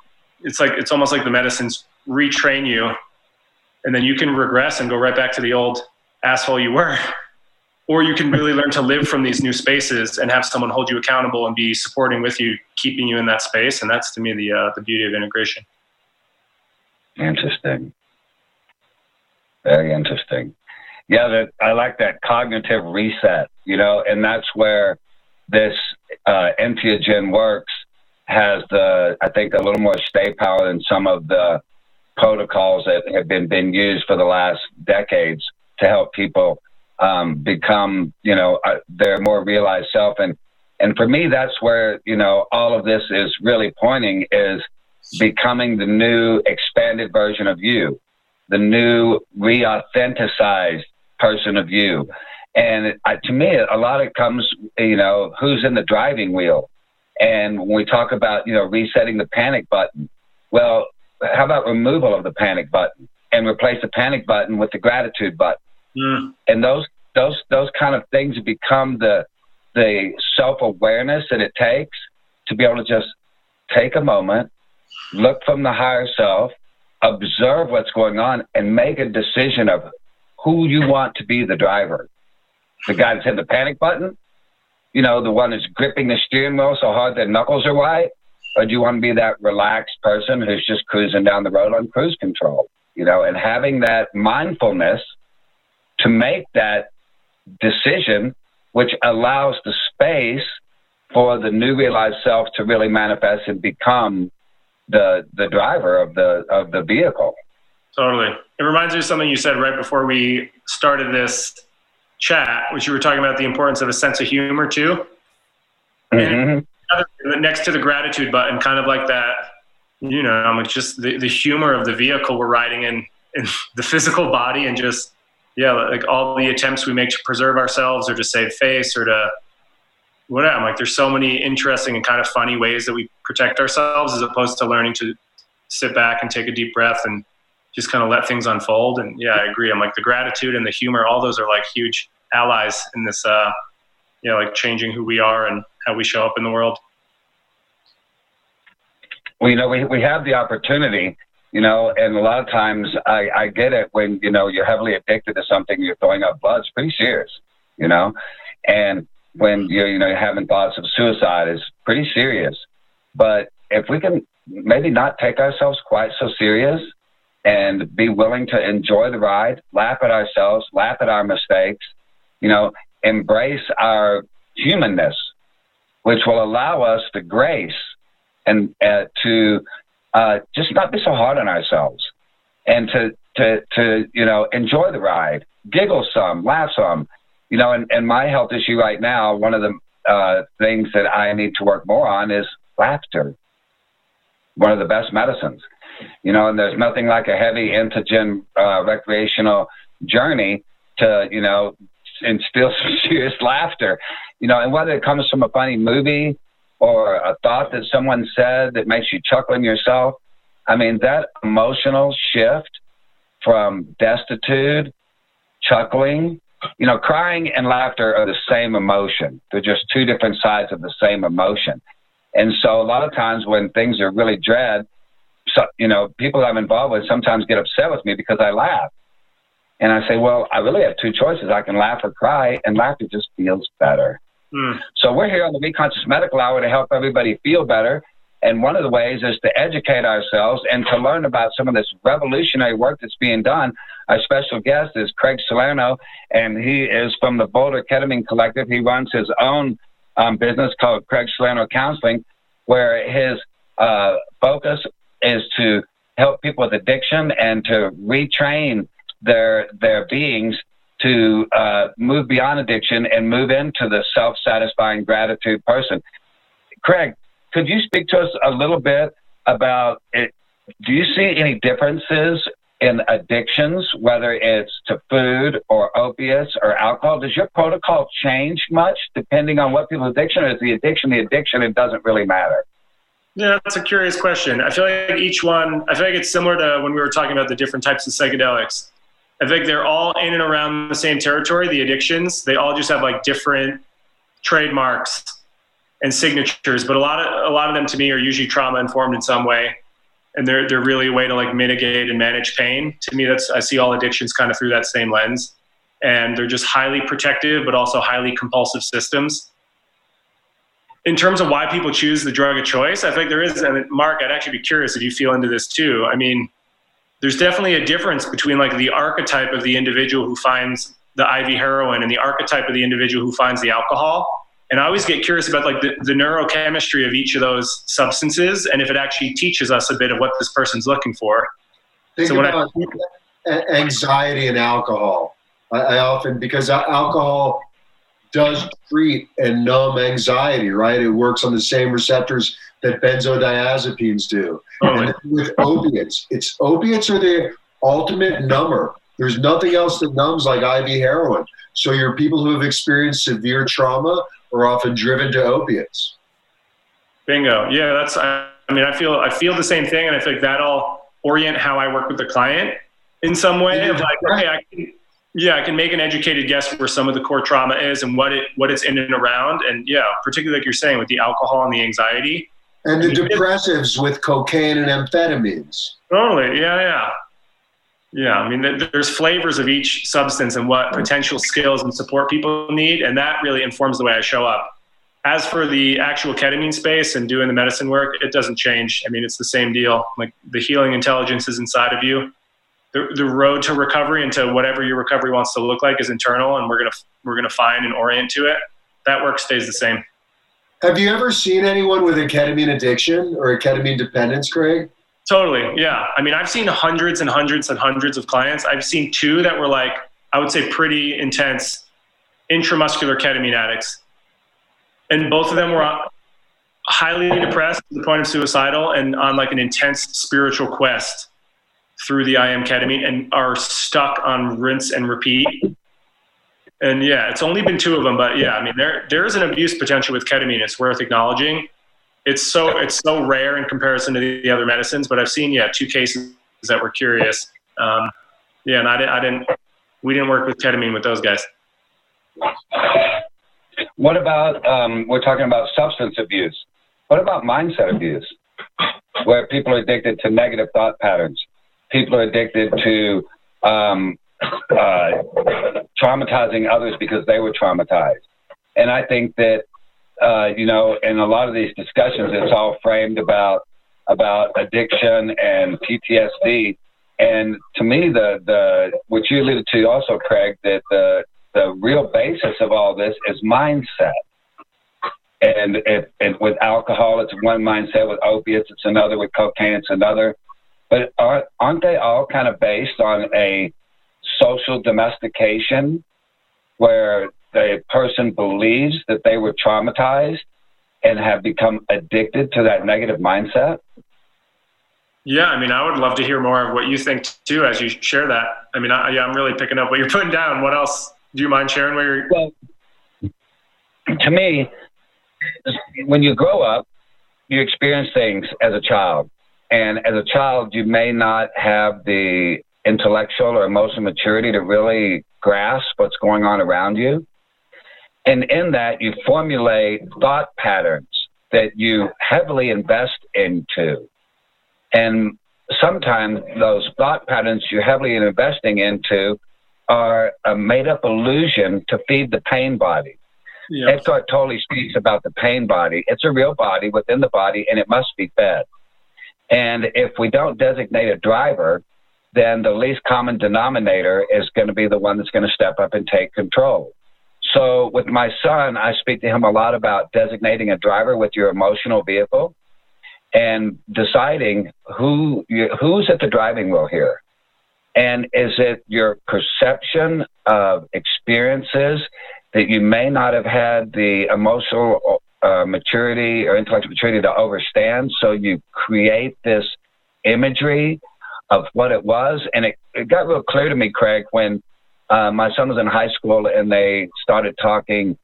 it's like it's almost like the medicines retrain you and then you can regress and go right back to the old asshole you were. Or you can really learn to live from these new spaces and have someone hold you accountable and be supporting with you keeping you in that space. And that's to me the uh, the beauty of integration interesting very interesting yeah that i like that cognitive reset you know and that's where this uh, entheogen works has the, I think, a little more stay power than some of the protocols that have been, been used for the last decades to help people um, become, you know, uh, their more realized self. And, and for me, that's where, you know, all of this is really pointing is becoming the new expanded version of you, the new re-authenticized person of you. And uh, to me, a lot of it comes, you know, who's in the driving wheel? And when we talk about, you know, resetting the panic button, well, how about removal of the panic button and replace the panic button with the gratitude button? Mm. And those those those kind of things become the the self awareness that it takes to be able to just take a moment, look from the higher self, observe what's going on, and make a decision of who you want to be the driver. The guy that's hit the panic button you know, the one that's gripping the steering wheel so hard their knuckles are white? Or do you want to be that relaxed person who's just cruising down the road on cruise control? You know, and having that mindfulness to make that decision, which allows the space for the new realized self to really manifest and become the the driver of the of the vehicle. Totally. It reminds me of something you said right before we started this chat, which you were talking about the importance of a sense of humor too. Mm-hmm. next to the gratitude button, kind of like that, you know, I'm just the, the humor of the vehicle we're riding in, in [LAUGHS] the physical body and just, yeah, like all the attempts we make to preserve ourselves or to save face or to whatever. I'm like, there's so many interesting and kind of funny ways that we protect ourselves as opposed to learning to sit back and take a deep breath and just kind of let things unfold. And yeah, I agree. I'm like the gratitude and the humor, all those are like huge allies in this, uh, you know, like changing who we are and how we show up in the world. well, you know, we, we have the opportunity, you know, and a lot of times I, I get it when, you know, you're heavily addicted to something, you're throwing up blood. It's pretty serious, you know, and when you're, you know, having thoughts of suicide is pretty serious. But if we can maybe not take ourselves quite so serious and be willing to enjoy the ride, laugh at ourselves, laugh at our mistakes, you know, embrace our humanness, which will allow us the grace and uh, to uh, just not be so hard on ourselves and to, to, to, you know, enjoy the ride, giggle some, laugh some, you know, and, and my health issue right now, one of the uh, things that I need to work more on is laughter. One of the best medicines, you know, and there's nothing like a heavy entheogen uh, recreational journey to, you know, instill [LAUGHS] some serious laughter, you know, and whether it comes from a funny movie or a thought that someone said that makes you chuckle in yourself. I mean, that emotional shift from destitute, chuckling, you know, crying and laughter are the same emotion. They're just two different sides of the same emotion. And so a lot of times when things are really dread, so, you know, people I'm involved with sometimes get upset with me because I laugh. And I say, well, I really have two choices. I can laugh or cry, and laughter just feels better. Mm. So we're here on the Reconscious Medical Hour to help everybody feel better. And one of the ways is to educate ourselves and to learn about some of this revolutionary work that's being done. Our special guest is Craig Salerno, and he is from the Boulder Ketamine Collective. He runs his own um, business called Craig Salerno Counseling, where his uh, focus is to help people with addiction and to retrain their their beings to uh, move beyond addiction and move into the self satisfying gratitude person. Craig, could you speak to us a little bit about it? Do you see any differences in addictions, whether it's to food or opiates or alcohol? Does your protocol change much depending on what people's addiction is? The addiction, the addiction, it doesn't really matter. Yeah, that's a curious question. I feel like each one, I feel like it's similar to when we were talking about the different types of psychedelics. I think they're all in and around the same territory, the addictions. They all just have like different trademarks and signatures, but a lot of a lot of them to me are usually trauma informed in some way. And they're they're really a way to like mitigate and manage pain. To me, that's I see all addictions kind of through that same lens. And they're just highly protective, but also highly compulsive systems. In terms of why people choose the drug of choice, I think there is, and Mark, I'd actually be curious if you feel into this too. I mean, there's definitely a difference between like the archetype of the individual who finds the IV heroin and the archetype of the individual who finds the alcohol. And I always get curious about like the, the neurochemistry of each of those substances and if it actually teaches us a bit of what this person's looking for. Think so about I, anxiety and alcohol. I, I often because alcohol does treat and numb anxiety, right? It works on the same receptors that benzodiazepines do. Oh, and with opiates, it's opiates are the ultimate number. There's nothing else that numbs like IV heroin. So your people who have experienced severe trauma are often driven to opiates. Bingo. Yeah, that's. I, I mean, I feel I feel the same thing, and I think that'll orient how I work with the client in some way. Of like, okay, I can, yeah, I can make an educated guess where some of the core trauma is and what it what it's in and around, and yeah, particularly like you're saying with the alcohol and the anxiety and the depressives with cocaine and amphetamines. Totally. Yeah, yeah. Yeah, I mean, there's flavors of each substance and what potential skills and support people need, and that really informs the way I show up. As for the actual ketamine space and doing the medicine work, it doesn't change. I mean, it's the same deal. Like the healing intelligence is inside of you. The, the road to recovery and to whatever your recovery wants to look like is internal, and we're gonna we're gonna find and orient to it. That work stays the same. Have you ever seen anyone with a ketamine addiction or a ketamine dependence, Craig? Totally. Yeah. I mean, I've seen hundreds and hundreds and hundreds of clients. I've seen two that were like, I would say, pretty intense intramuscular ketamine addicts. And both of them were highly depressed to the point of suicidal and on like an intense spiritual quest through the IM ketamine and are stuck on rinse and repeat and yeah, it's only been two of them, but yeah, I mean, there there is an abuse potential with ketamine. It's worth acknowledging. It's so it's so rare in comparison to the, the other medicines, but I've seen yeah two cases that were curious. Um, yeah, and I didn't I didn't we didn't work with ketamine with those guys. What about um, we're talking about substance abuse? What about mindset abuse? where people are addicted to negative thought patterns. People are addicted to um, uh, traumatizing others because they were traumatized. And I think that, uh, you know, in a lot of these discussions, it's all framed about about addiction and PTSD. And to me, the the which you alluded to also, Craig, that the the real basis of all this is mindset. And, if, with alcohol, it's one mindset. With opiates, it's another. With cocaine, it's another. But aren't, aren't they all kind of based on a social domestication where the person believes that they were traumatized and have become addicted to that negative mindset? Yeah, I mean, I would love to hear more of what you think too as you share that. I mean, I, yeah, I'm really picking up what you're putting down. What else? Do you mind sharing where you're? Well, to me, when you grow up, you experience things as a child, and as a child, you may not have the intellectual or emotional maturity to really grasp what's going on around you. And in that, you formulate thought patterns that you heavily invest into. And sometimes those thought patterns you're heavily investing into are a made up illusion to feed the pain body. Yep. Eckhart Tolle speaks about the pain body. It's a real body within the body, and it must be fed. And if we don't designate a driver, then the least common denominator is going to be the one that's going to step up and take control. So with my son, I speak to him a lot about designating a driver with your emotional vehicle and deciding who who's at the driving wheel here. And is it your perception of experiences that you may not have had the emotional uh, maturity or intellectual maturity to overstand? So you create this imagery of what it was. And it, it got real clear to me, Craig, when uh, my son was in high school and they started talking,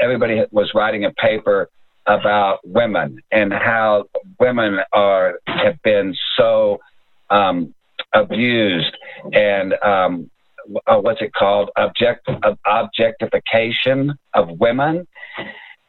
everybody was writing a paper about women and how women are have been so um, abused and um, uh, what's it called? Object objectification of women.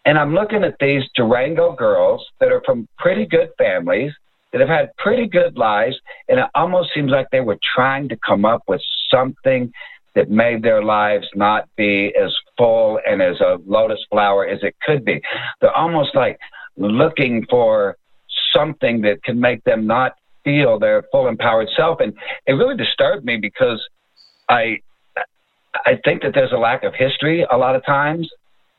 And i'm looking at these durango girls that are from pretty good families that have had pretty good lives, and it almost seems like they were trying to come up with something that made their lives not be as full and as a lotus flower as it could be. They're almost like looking for something that can make them not feel their full empowered self. And it really disturbed me because I I think that there's a lack of history a lot of times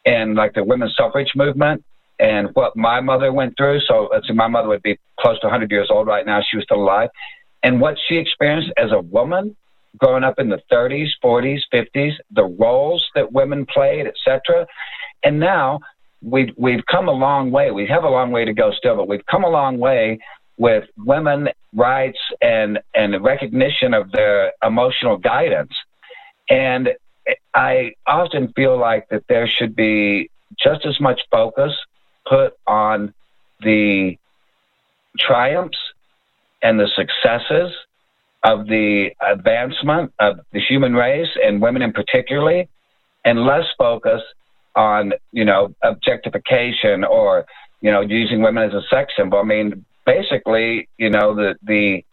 in like the women's suffrage movement and what my mother went through. So let's say my mother would be close to 100 years old right now. She was still alive. And what she experienced as a woman growing up in the 30s, 40s, 50s, the roles that women played, etc. And now we've, we've come a long way. We have a long way to go still, but we've come a long way with women rights and, and the recognition of their emotional guidance. And I often feel like that there should be just as much focus put on the triumphs and the successes of the advancement of the human race and women in particularly, and less focus on you know objectification or you know using women as a sex symbol. I mean, basically, you know the the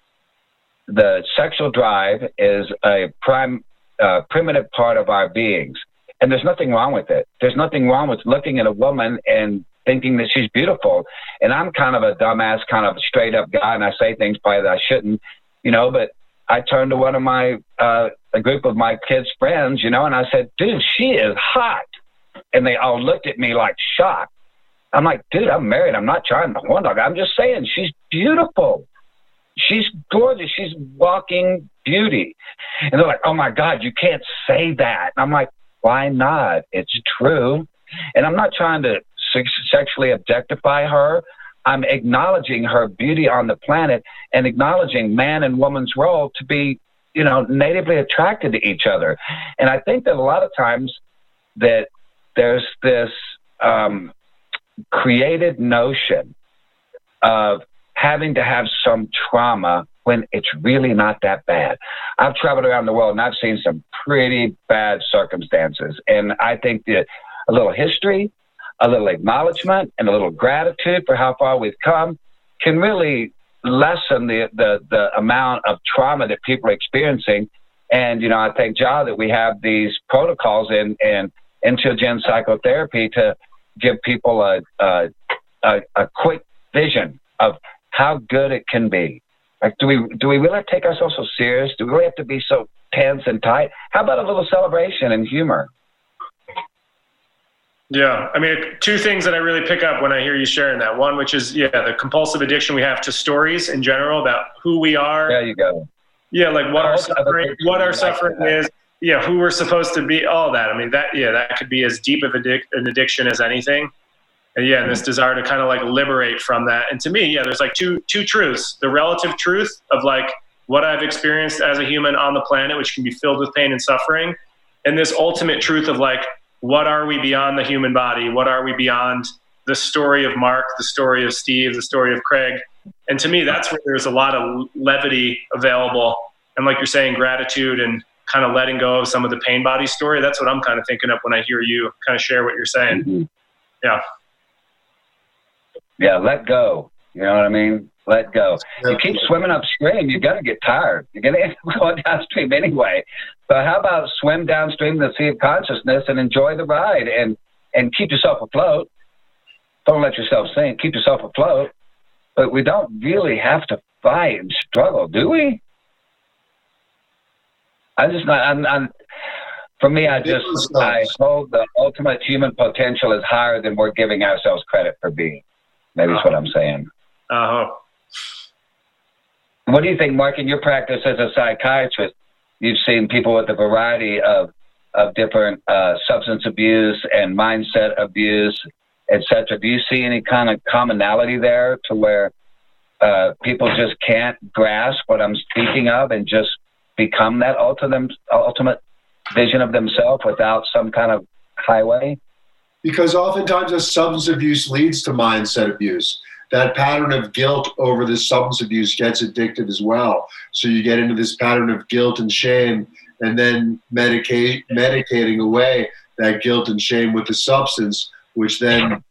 the sexual drive is a prime uh, primitive part of our beings, and there's nothing wrong with it. There's nothing wrong with looking at a woman and thinking that she's beautiful. And I'm kind of a dumbass, kind of straight up guy, and I say things probably that I shouldn't, you know. But I turned to one of my uh, a group of my kids' friends, you know, and I said, "Dude, she is hot," and they all looked at me like shocked. I'm like, "Dude, I'm married. I'm not trying to horn dog. I'm just saying she's beautiful." She's gorgeous. She's walking beauty. And they're like, oh my God, you can't say that. And I'm like, why not? It's true. And I'm not trying to sexually objectify her. I'm acknowledging her beauty on the planet and acknowledging man and woman's role to be, you know, natively attracted to each other. And I think that a lot of times that there's this um, created notion of having to have some trauma when it's really not that bad. I've traveled around the world and I've seen some pretty bad circumstances. And I think that a little history, a little acknowledgement and a little gratitude for how far we've come can really lessen the, the, the amount of trauma that people are experiencing. And, you know, I thank Jah that we have these protocols in, in entheogen psychotherapy to give people a, a, a, a quick vision of how good it can be. Like, do we do we really take ourselves so serious? Do we really have to be so tense and tight? How about a little celebration and humor? Yeah, I mean, two things that I really pick up when I hear you sharing that. One, which is yeah, the compulsive addiction we have to stories in general about who we are. There you go. Yeah, like what our suffering, what our suffering is. Yeah, who we're supposed to be. All that. I mean, that yeah, that could be as deep of addic- an addiction as anything. And yeah, and this desire to kind of like liberate from that. And to me, yeah, there's like two two truths: the relative truth of like what I've experienced as a human on the planet, which can be filled with pain and suffering, and this ultimate truth of like what are we beyond the human body? What are we beyond the story of Mark, the story of Steve, the story of Craig? And to me, that's where there's a lot of levity available. And like you're saying, gratitude and kind of letting go of some of the pain body story. That's what I'm kind of thinking of when I hear you kind of share what you're saying. Mm-hmm. Yeah. Yeah, let go. You know what I mean? Let go. You keep swimming upstream, you're going to get tired. You're going to end up [LAUGHS] going downstream anyway. So how about swim downstream the sea of consciousness and enjoy the ride and, and keep yourself afloat. Don't let yourself sink. Keep yourself afloat. But we don't really have to fight and struggle, do we? I just not. I'm, I'm, for me, I just I hold the ultimate human potential is higher than we're giving ourselves credit for being. Maybe uh-huh. what I'm saying. Uh huh. What do you think, Mark, in your practice as a psychiatrist? You've seen people with a variety of, of different uh, substance abuse and mindset abuse, etc. Do you see any kind of commonality there to where uh, people just can't grasp what I'm speaking of and just become that ultimate, ultimate vision of themselves without some kind of highway? Because oftentimes, a substance abuse leads to mindset abuse that pattern of guilt over the substance abuse gets addictive as well. So you get into this pattern of guilt and shame, and then medicate, medicating away that guilt and shame with the substance, which then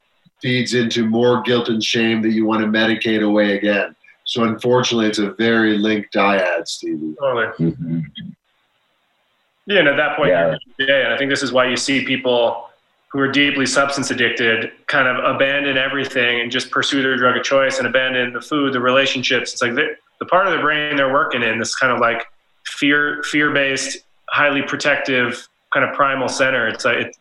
feeds into more guilt and shame that you want to medicate away again. So unfortunately, it's a very linked dyad, Stevie. Totally. Mm-hmm. Yeah, and at that point, yeah. yeah, and I think this is why you see people who are deeply substance addicted kind of abandon everything and just pursue their drug of choice and abandon the food, the relationships. It's like the, the part of the brain they're working in, this kind of like fear fear based, highly protective kind of primal center. It's like it,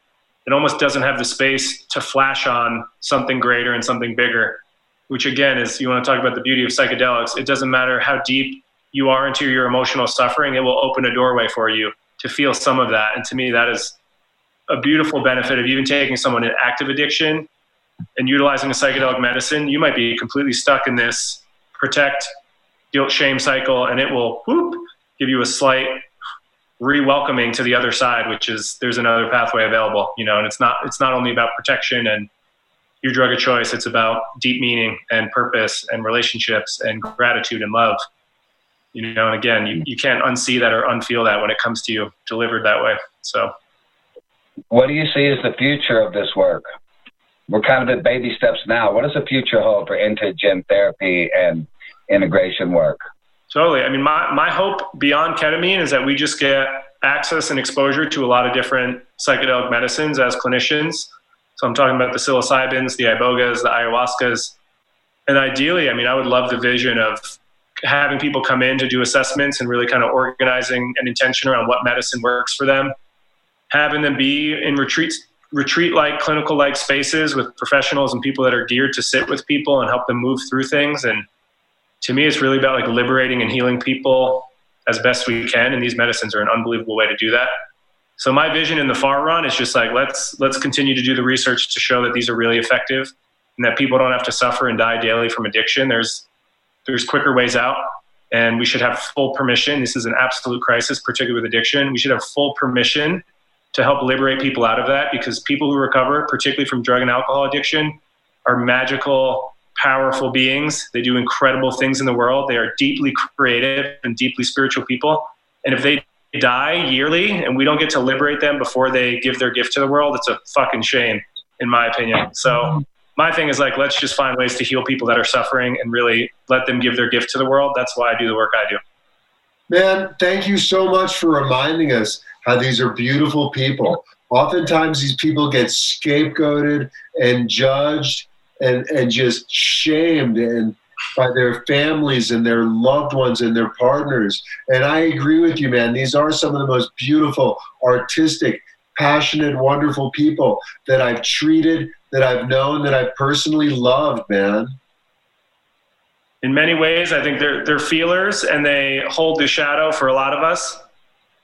it almost doesn't have the space to flash on something greater and something bigger. Which again is you want to talk about the beauty of psychedelics. It doesn't matter how deep you are into your emotional suffering, it will open a doorway for you to feel some of that. And to me, that is a beautiful benefit of even taking someone in active addiction and utilizing a psychedelic medicine, you might be completely stuck in this protect, guilt, shame cycle, and it will whoop, give you a slight re-welcoming to the other side, which is there's another pathway available, you know, and it's not it's not only about protection and your drug of choice, it's about deep meaning and purpose and relationships and gratitude and love. You know, and again, you, you can't unsee that or unfeel that when it comes to you delivered that way. So what do you see as the future of this work? We're kind of at baby steps now. What does the future hold for entheogen therapy and integration work? Totally. I mean, my, my hope beyond ketamine is that we just get access and exposure to a lot of different psychedelic medicines as clinicians. So I'm talking about the psilocybins, the ibogas, the ayahuascas. And ideally, I mean, I would love the vision of having people come in to do assessments and really kind of organizing an intention around what medicine works for them having them be in retreats retreat like clinical like spaces with professionals and people that are geared to sit with people and help them move through things. And to me it's really about like liberating and healing people as best we can. And these medicines are an unbelievable way to do that. So my vision in the far run is just like let's let's continue to do the research to show that these are really effective and that people don't have to suffer and die daily from addiction. There's there's quicker ways out and we should have full permission. This is an absolute crisis particularly with addiction. We should have full permission to help liberate people out of that because people who recover, particularly from drug and alcohol addiction, are magical, powerful beings. They do incredible things in the world. They are deeply creative and deeply spiritual people. And if they die yearly and we don't get to liberate them before they give their gift to the world, it's a fucking shame, in my opinion. So my thing is like, let's just find ways to heal people that are suffering and really let them give their gift to the world. That's why I do the work I do. Man, thank you so much for reminding us how these are beautiful people. Oftentimes, these people get scapegoated and judged and, and just shamed and by their families and their loved ones and their partners. And I agree with you, man. These are some of the most beautiful, artistic, passionate, wonderful people that I've treated, that I've known, that I've personally loved, man. In many ways, I think they're they're feelers and they hold the shadow for a lot of us,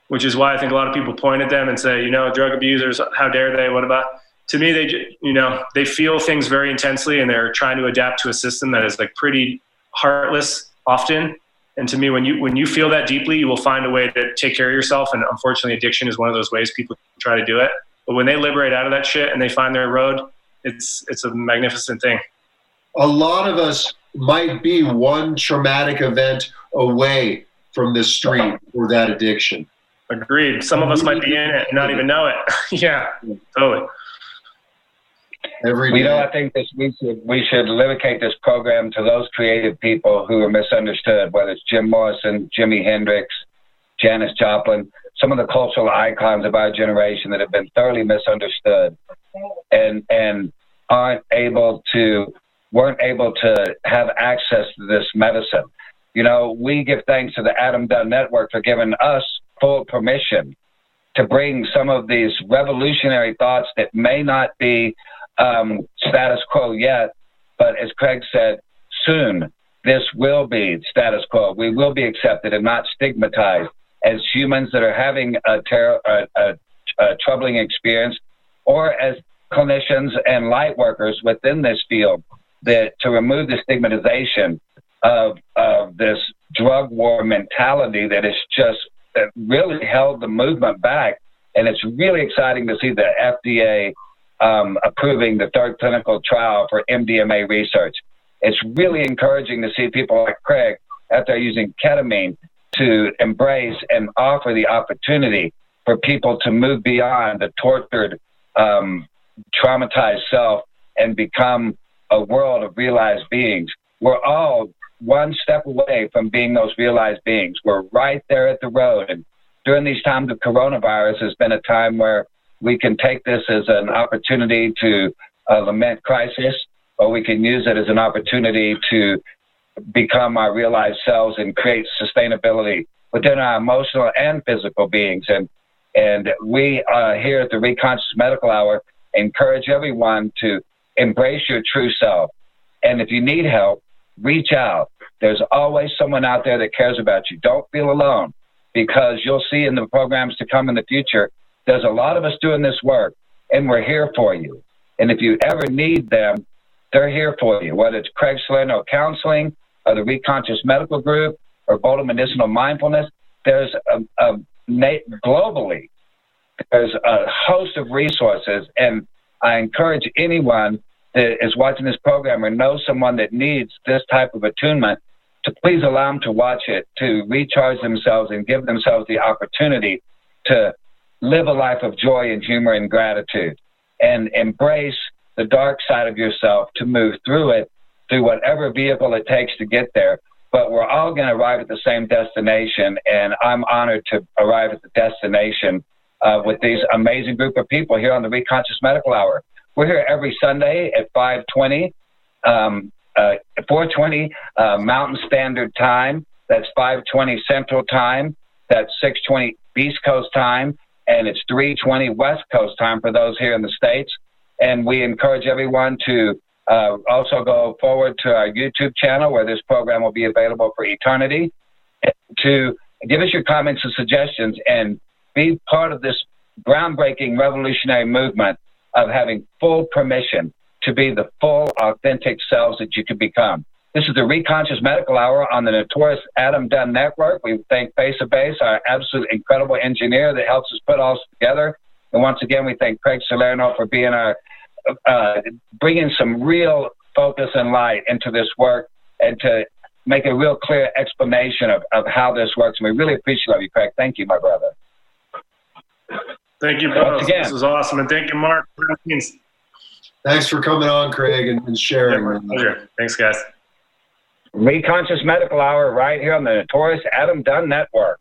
which is why I think a lot of people point at them and say, you know, drug abusers, how dare they? What about? To me, they you know they feel things very intensely and they're trying to adapt to a system that is like pretty heartless often. And to me, when you when you feel that deeply, you will find a way to take care of yourself. And unfortunately, addiction is one of those ways people try to do it. But when they liberate out of that shit and they find their road, it's it's a magnificent thing. A lot of us might be one traumatic event away from the street or that addiction. Agreed. Some of us might be in it and not even know it. [LAUGHS] yeah, totally. Every day. You know, I think this we should we should dedicate this program to those creative people who are misunderstood, whether it's Jim Morrison, Jimi Hendrix, Janis Joplin, some of the cultural icons of our generation that have been thoroughly misunderstood and and aren't able to weren't able to have access to this medicine. You know, we give thanks to the Adam Dunn Network for giving us full permission to bring some of these revolutionary thoughts that may not be um, status quo yet, but as Craig said, soon this will be status quo. We will be accepted and not stigmatized as humans that are having a, ter- a, a, a troubling experience, or as clinicians and light workers within this field that to remove the stigmatization of, of this drug war mentality that is just that really held the movement back. And it's really exciting to see the FDA um, approving the third clinical trial for MDMA research. It's really encouraging to see people like Craig out there using ketamine to embrace and offer the opportunity for people to move beyond the tortured, um, traumatized self and become a world of realized beings. We're all one step away from being those realized beings. We're right there at the road. And during these times of coronavirus has been a time where we can take this as an opportunity to uh, lament crisis, or we can use it as an opportunity to become our realized selves and create sustainability within our emotional and physical beings. And and we uh, here at the Reconscious Medical Hour encourage everyone to embrace your true self. And if you need help, reach out. There's always someone out there that cares about you. Don't feel alone because you'll see in the programs to come in the future, there's a lot of us doing this work and we're here for you. And if you ever need them, they're here for you, whether it's Craig Salerno Counseling or the Reconscious Medical Group or Boulder Medicinal Mindfulness. There's a, a globally, there's a host of resources, and I encourage anyone is watching this program or knows someone that needs this type of attunement to please allow them to watch it, to recharge themselves and give themselves the opportunity to live a life of joy and humor and gratitude and embrace the dark side of yourself to move through it through whatever vehicle it takes to get there. But we're all going to arrive at the same destination, and I'm honored to arrive at the destination uh, with these amazing group of people here on the Reconscious Medical Hour. We're here every Sunday at 520, um, uh, 420 uh, Mountain Standard Time. That's 520 Central Time. That's 620 East Coast Time, and it's 320 West Coast Time for those here in the States. And we encourage everyone to uh, also go forward to our YouTube channel where this program will be available for eternity to give us your comments and suggestions and be part of this groundbreaking revolutionary movement of having full permission to be the full authentic selves that you could become. This is the Reconscious Medical Hour on the notorious Adam Dunn Network. We thank Face of Base, our absolute incredible engineer that helps us put all this together. And once again, we thank Craig Salerno for being our uh, bringing some real focus and light into this work and to make a real clear explanation of, of how this works. And we really appreciate you, Craig. Thank you, my brother. Thank you both. This is awesome. And thank you, Mark. Thanks for coming on, Craig, and, and sharing. Yeah, pleasure. Thanks, guys. Reconscious Medical Hour right here on the Notorious Adam Dunn Network.